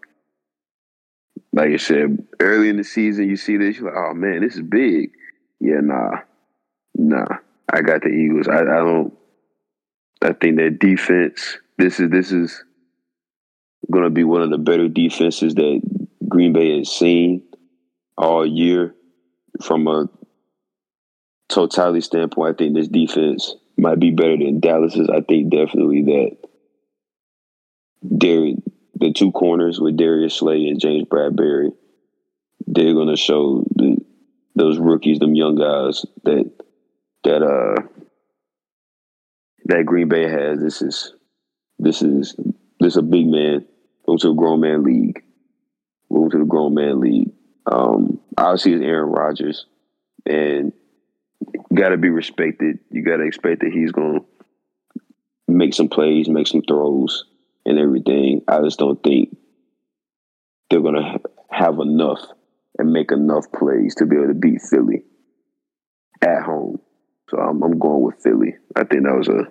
like I said, early in the season, you see this, you're like, oh man, this is big. Yeah, nah, nah. I got the Eagles. I, I don't. I think that defense. This is this is going to be one of the better defenses that Green Bay has seen all year. From a totality standpoint, I think this defense might be better than Dallas's. I think definitely that Dar- the two corners with Darius Slay and James Bradberry, they're going to show the, those rookies, them young guys that that uh that Green Bay has. This is this is this is a big man. Go to a grown man league. Move to the grown man league. Um, obviously, it's Aaron Rodgers, and got to be respected. You got to expect that he's going to make some plays, make some throws, and everything. I just don't think they're going to have enough and make enough plays to be able to beat Philly at home. So I'm, I'm going with Philly. I think that was a,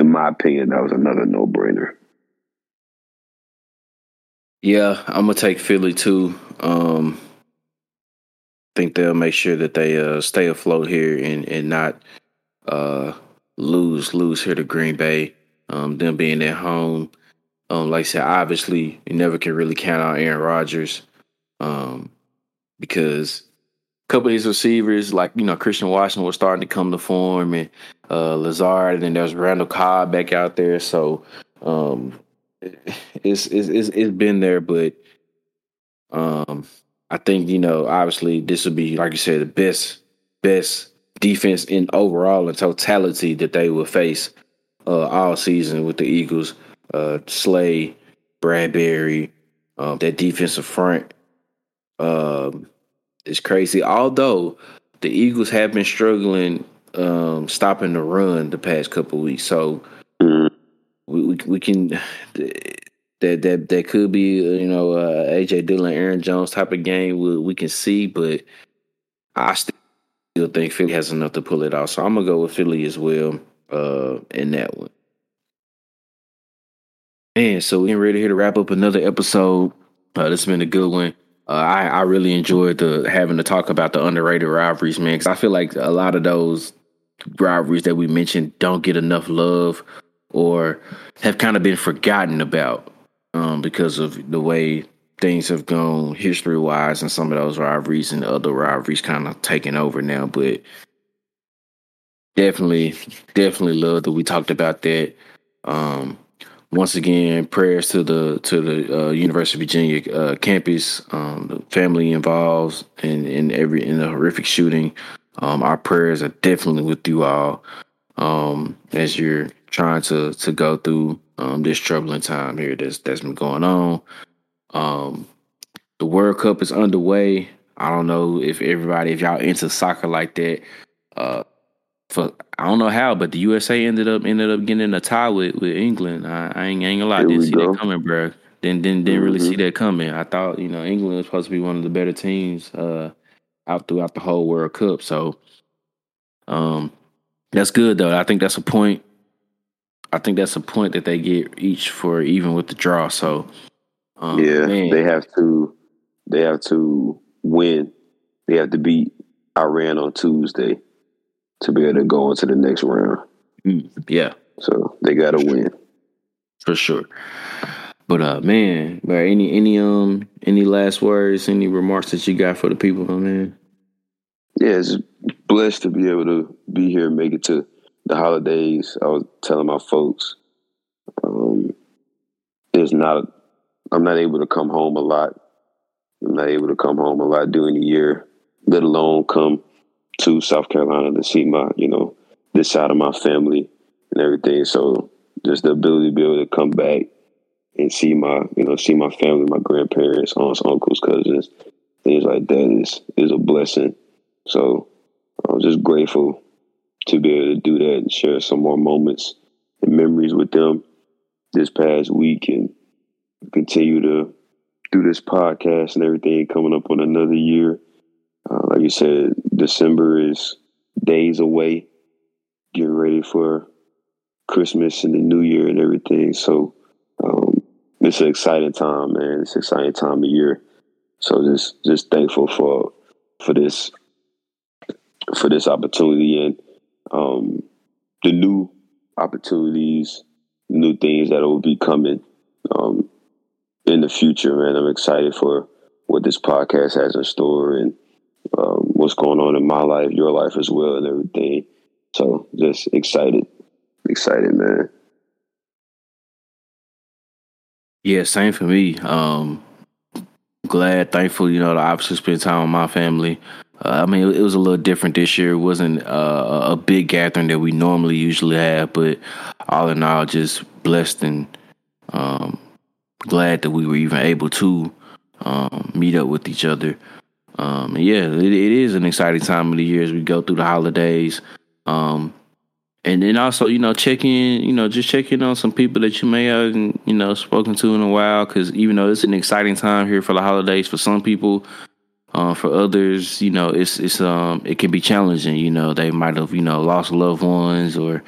in my opinion, that was another no brainer. Yeah, I'm gonna take Philly too. Um, think they'll make sure that they uh, stay afloat here and and not uh, lose lose here to Green Bay. Um, them being at home, um, like I said, obviously you never can really count on Aaron Rodgers um, because a couple of receivers, like you know Christian Washington, was starting to come to form, and uh, Lazard, and then there's Randall Cobb back out there. So um, [LAUGHS] it's, it's it's it's been there, but um, I think you know obviously this would be like you said the best best defense in overall and totality that they will face uh, all season with the Eagles. Uh, Slay, Bradberry, um, that defensive front um, is crazy. Although the Eagles have been struggling um, stopping the run the past couple weeks, so we, we, we can that that that could be you know uh, AJ Dillon, Aaron Jones type of game we, we can see, but I still think Philly has enough to pull it off. So I'm gonna go with Philly as well uh, in that one. And so we're ready here to wrap up another episode. Uh, this has been a good one. Uh, I, I really enjoyed the having to talk about the underrated rivalries, man, because I feel like a lot of those rivalries that we mentioned don't get enough love or have kind of been forgotten about um, because of the way things have gone history wise and some of those rivalries and the other rivalries kind of taking over now. But definitely, definitely love that we talked about that. Um, once again, prayers to the to the uh, University of Virginia uh, campus, um, the family involved in in every in the horrific shooting. Um, our prayers are definitely with you all um, as you're trying to to go through um, this troubling time here that's that's been going on. Um, the World Cup is underway. I don't know if everybody, if y'all into soccer like that. Uh, for I don't know how, but the USA ended up ended up getting a tie with, with England. I, I ain't, I ain't gonna lie, Here didn't see go. that coming, bro. Didn't didn't, didn't mm-hmm. really see that coming. I thought you know England was supposed to be one of the better teams uh, out throughout the whole World Cup. So, um, that's good though. I think that's a point. I think that's a point that they get each for even with the draw. So, um, yeah, man. they have to they have to win. They have to beat Iran on Tuesday to be able to go into the next round. Mm, yeah. So they got to win for sure. But uh, man, but any any um any last words, any remarks that you got for the people, man? Yeah, it's blessed to be able to be here and make it to the holidays. I was telling my folks, um, not I'm not able to come home a lot. I'm not able to come home a lot during the year, let alone come to South Carolina to see my, you know, this side of my family and everything. So just the ability to be able to come back and see my, you know, see my family, my grandparents, aunts, uncles, cousins, things like that is is a blessing. So I'm just grateful to be able to do that and share some more moments and memories with them this past week and continue to do this podcast and everything coming up on another year. Uh, like you said, December is days away, getting ready for Christmas and the New Year and everything. So um, it's an exciting time, man. It's an exciting time of year. So just just thankful for for this for this opportunity and um, the new opportunities, new things that will be coming um, in the future, man. I'm excited for what this podcast has in store and um, what's going on in my life, your life as well, and everything. So just excited, excited, man. Yeah, same for me. Um, glad, thankful, you know, to obviously spend time with my family. Uh, I mean, it, was a little different this year. It wasn't uh, a big gathering that we normally usually have, but all in all, just blessed and um, glad that we were even able to um, meet up with each other. Um, yeah, it, it is an exciting time of the year as we go through the holidays. Um, and then also, you know, check in, you know, just check in on some people that you may have, you know, spoken to in a while. Because even though it's an exciting time here for the holidays, for some people, uh, for others, you know, it's it's um it can be challenging. You know, they might have you know lost loved ones or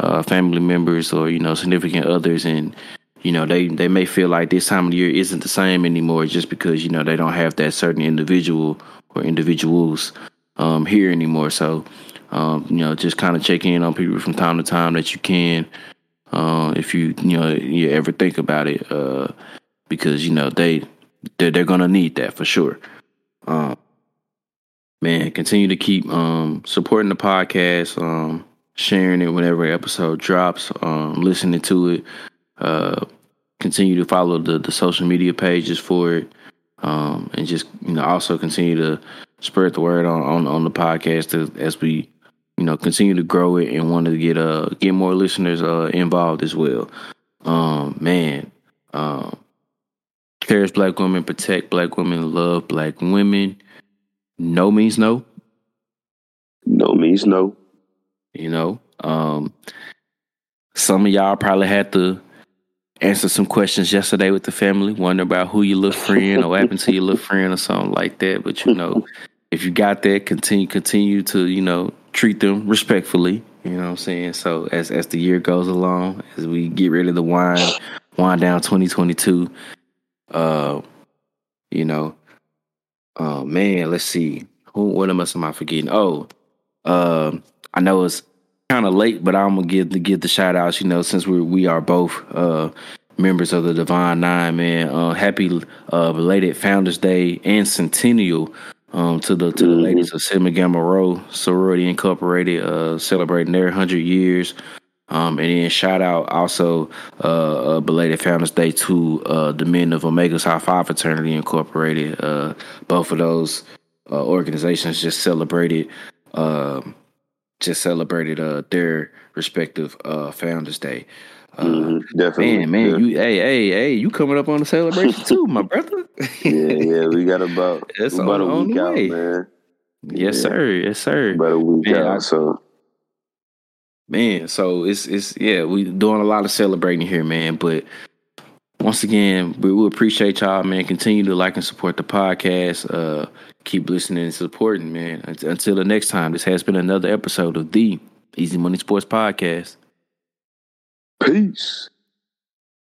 uh, family members or you know significant others, and you know they they may feel like this time of year isn't the same anymore just because you know they don't have that certain individual or individuals um, here anymore. So um, you know, just kind of check in on people from time to time that you can, uh, if you you know you ever think about it, uh, because you know they they're, they're gonna need that for sure. Um, man, continue to keep um, supporting the podcast, um, sharing it whenever episode drops, um, listening to it. Uh, continue to follow the, the social media pages for it. Um, and just you know also continue to spread the word on on, on the podcast as, as, we you know continue to grow it and want to get uh get more listeners uh involved as well. Um, man, um, cherish black women, protect black women, love black women. No means no. No means no. You know, um, some of y'all probably had to answer some questions yesterday with the family, wonder about who your little friend or what happened to your little [LAUGHS] friend or something like that. But you know, if you got that, continue continue to, you know, treat them respectfully. You know what I'm saying? So as as the year goes along, as we get rid of the wine, wind down 2022, uh, you know, oh man, let's see. Who what am I forgetting? Oh, uh, I know it's kind of late, but I'm gonna give the give the shout outs. You know, since we we are both uh, members of the Divine Nine, man. Uh, happy uh, belated Founders Day and Centennial um, to the to the mm-hmm. ladies of Sigma Gamma Rho Sorority Incorporated, uh, celebrating their hundred years. Um, and then shout out also uh, uh, belated Founders Day to uh, the men of Omega Psi Phi Fraternity Incorporated. Uh, both of those uh, organizations just celebrated um, just celebrated uh, their respective uh, Founders Day. Uh, mm-hmm, definitely, man, man, yeah. you, hey, hey, hey, you coming up on the celebration too, my [LAUGHS] brother? yeah, yeah, we got about [LAUGHS] That's about on, a week out, way. man. Yes, yeah. sir. Yes, sir. About a week man, out, so. Man, so it's it's yeah, we doing a lot of celebrating here, man. But once again, we will appreciate y'all, man. Continue to like and support the podcast. Uh, keep listening and supporting, man. Until the next time, this has been another episode of the Easy Money Sports Podcast. Peace.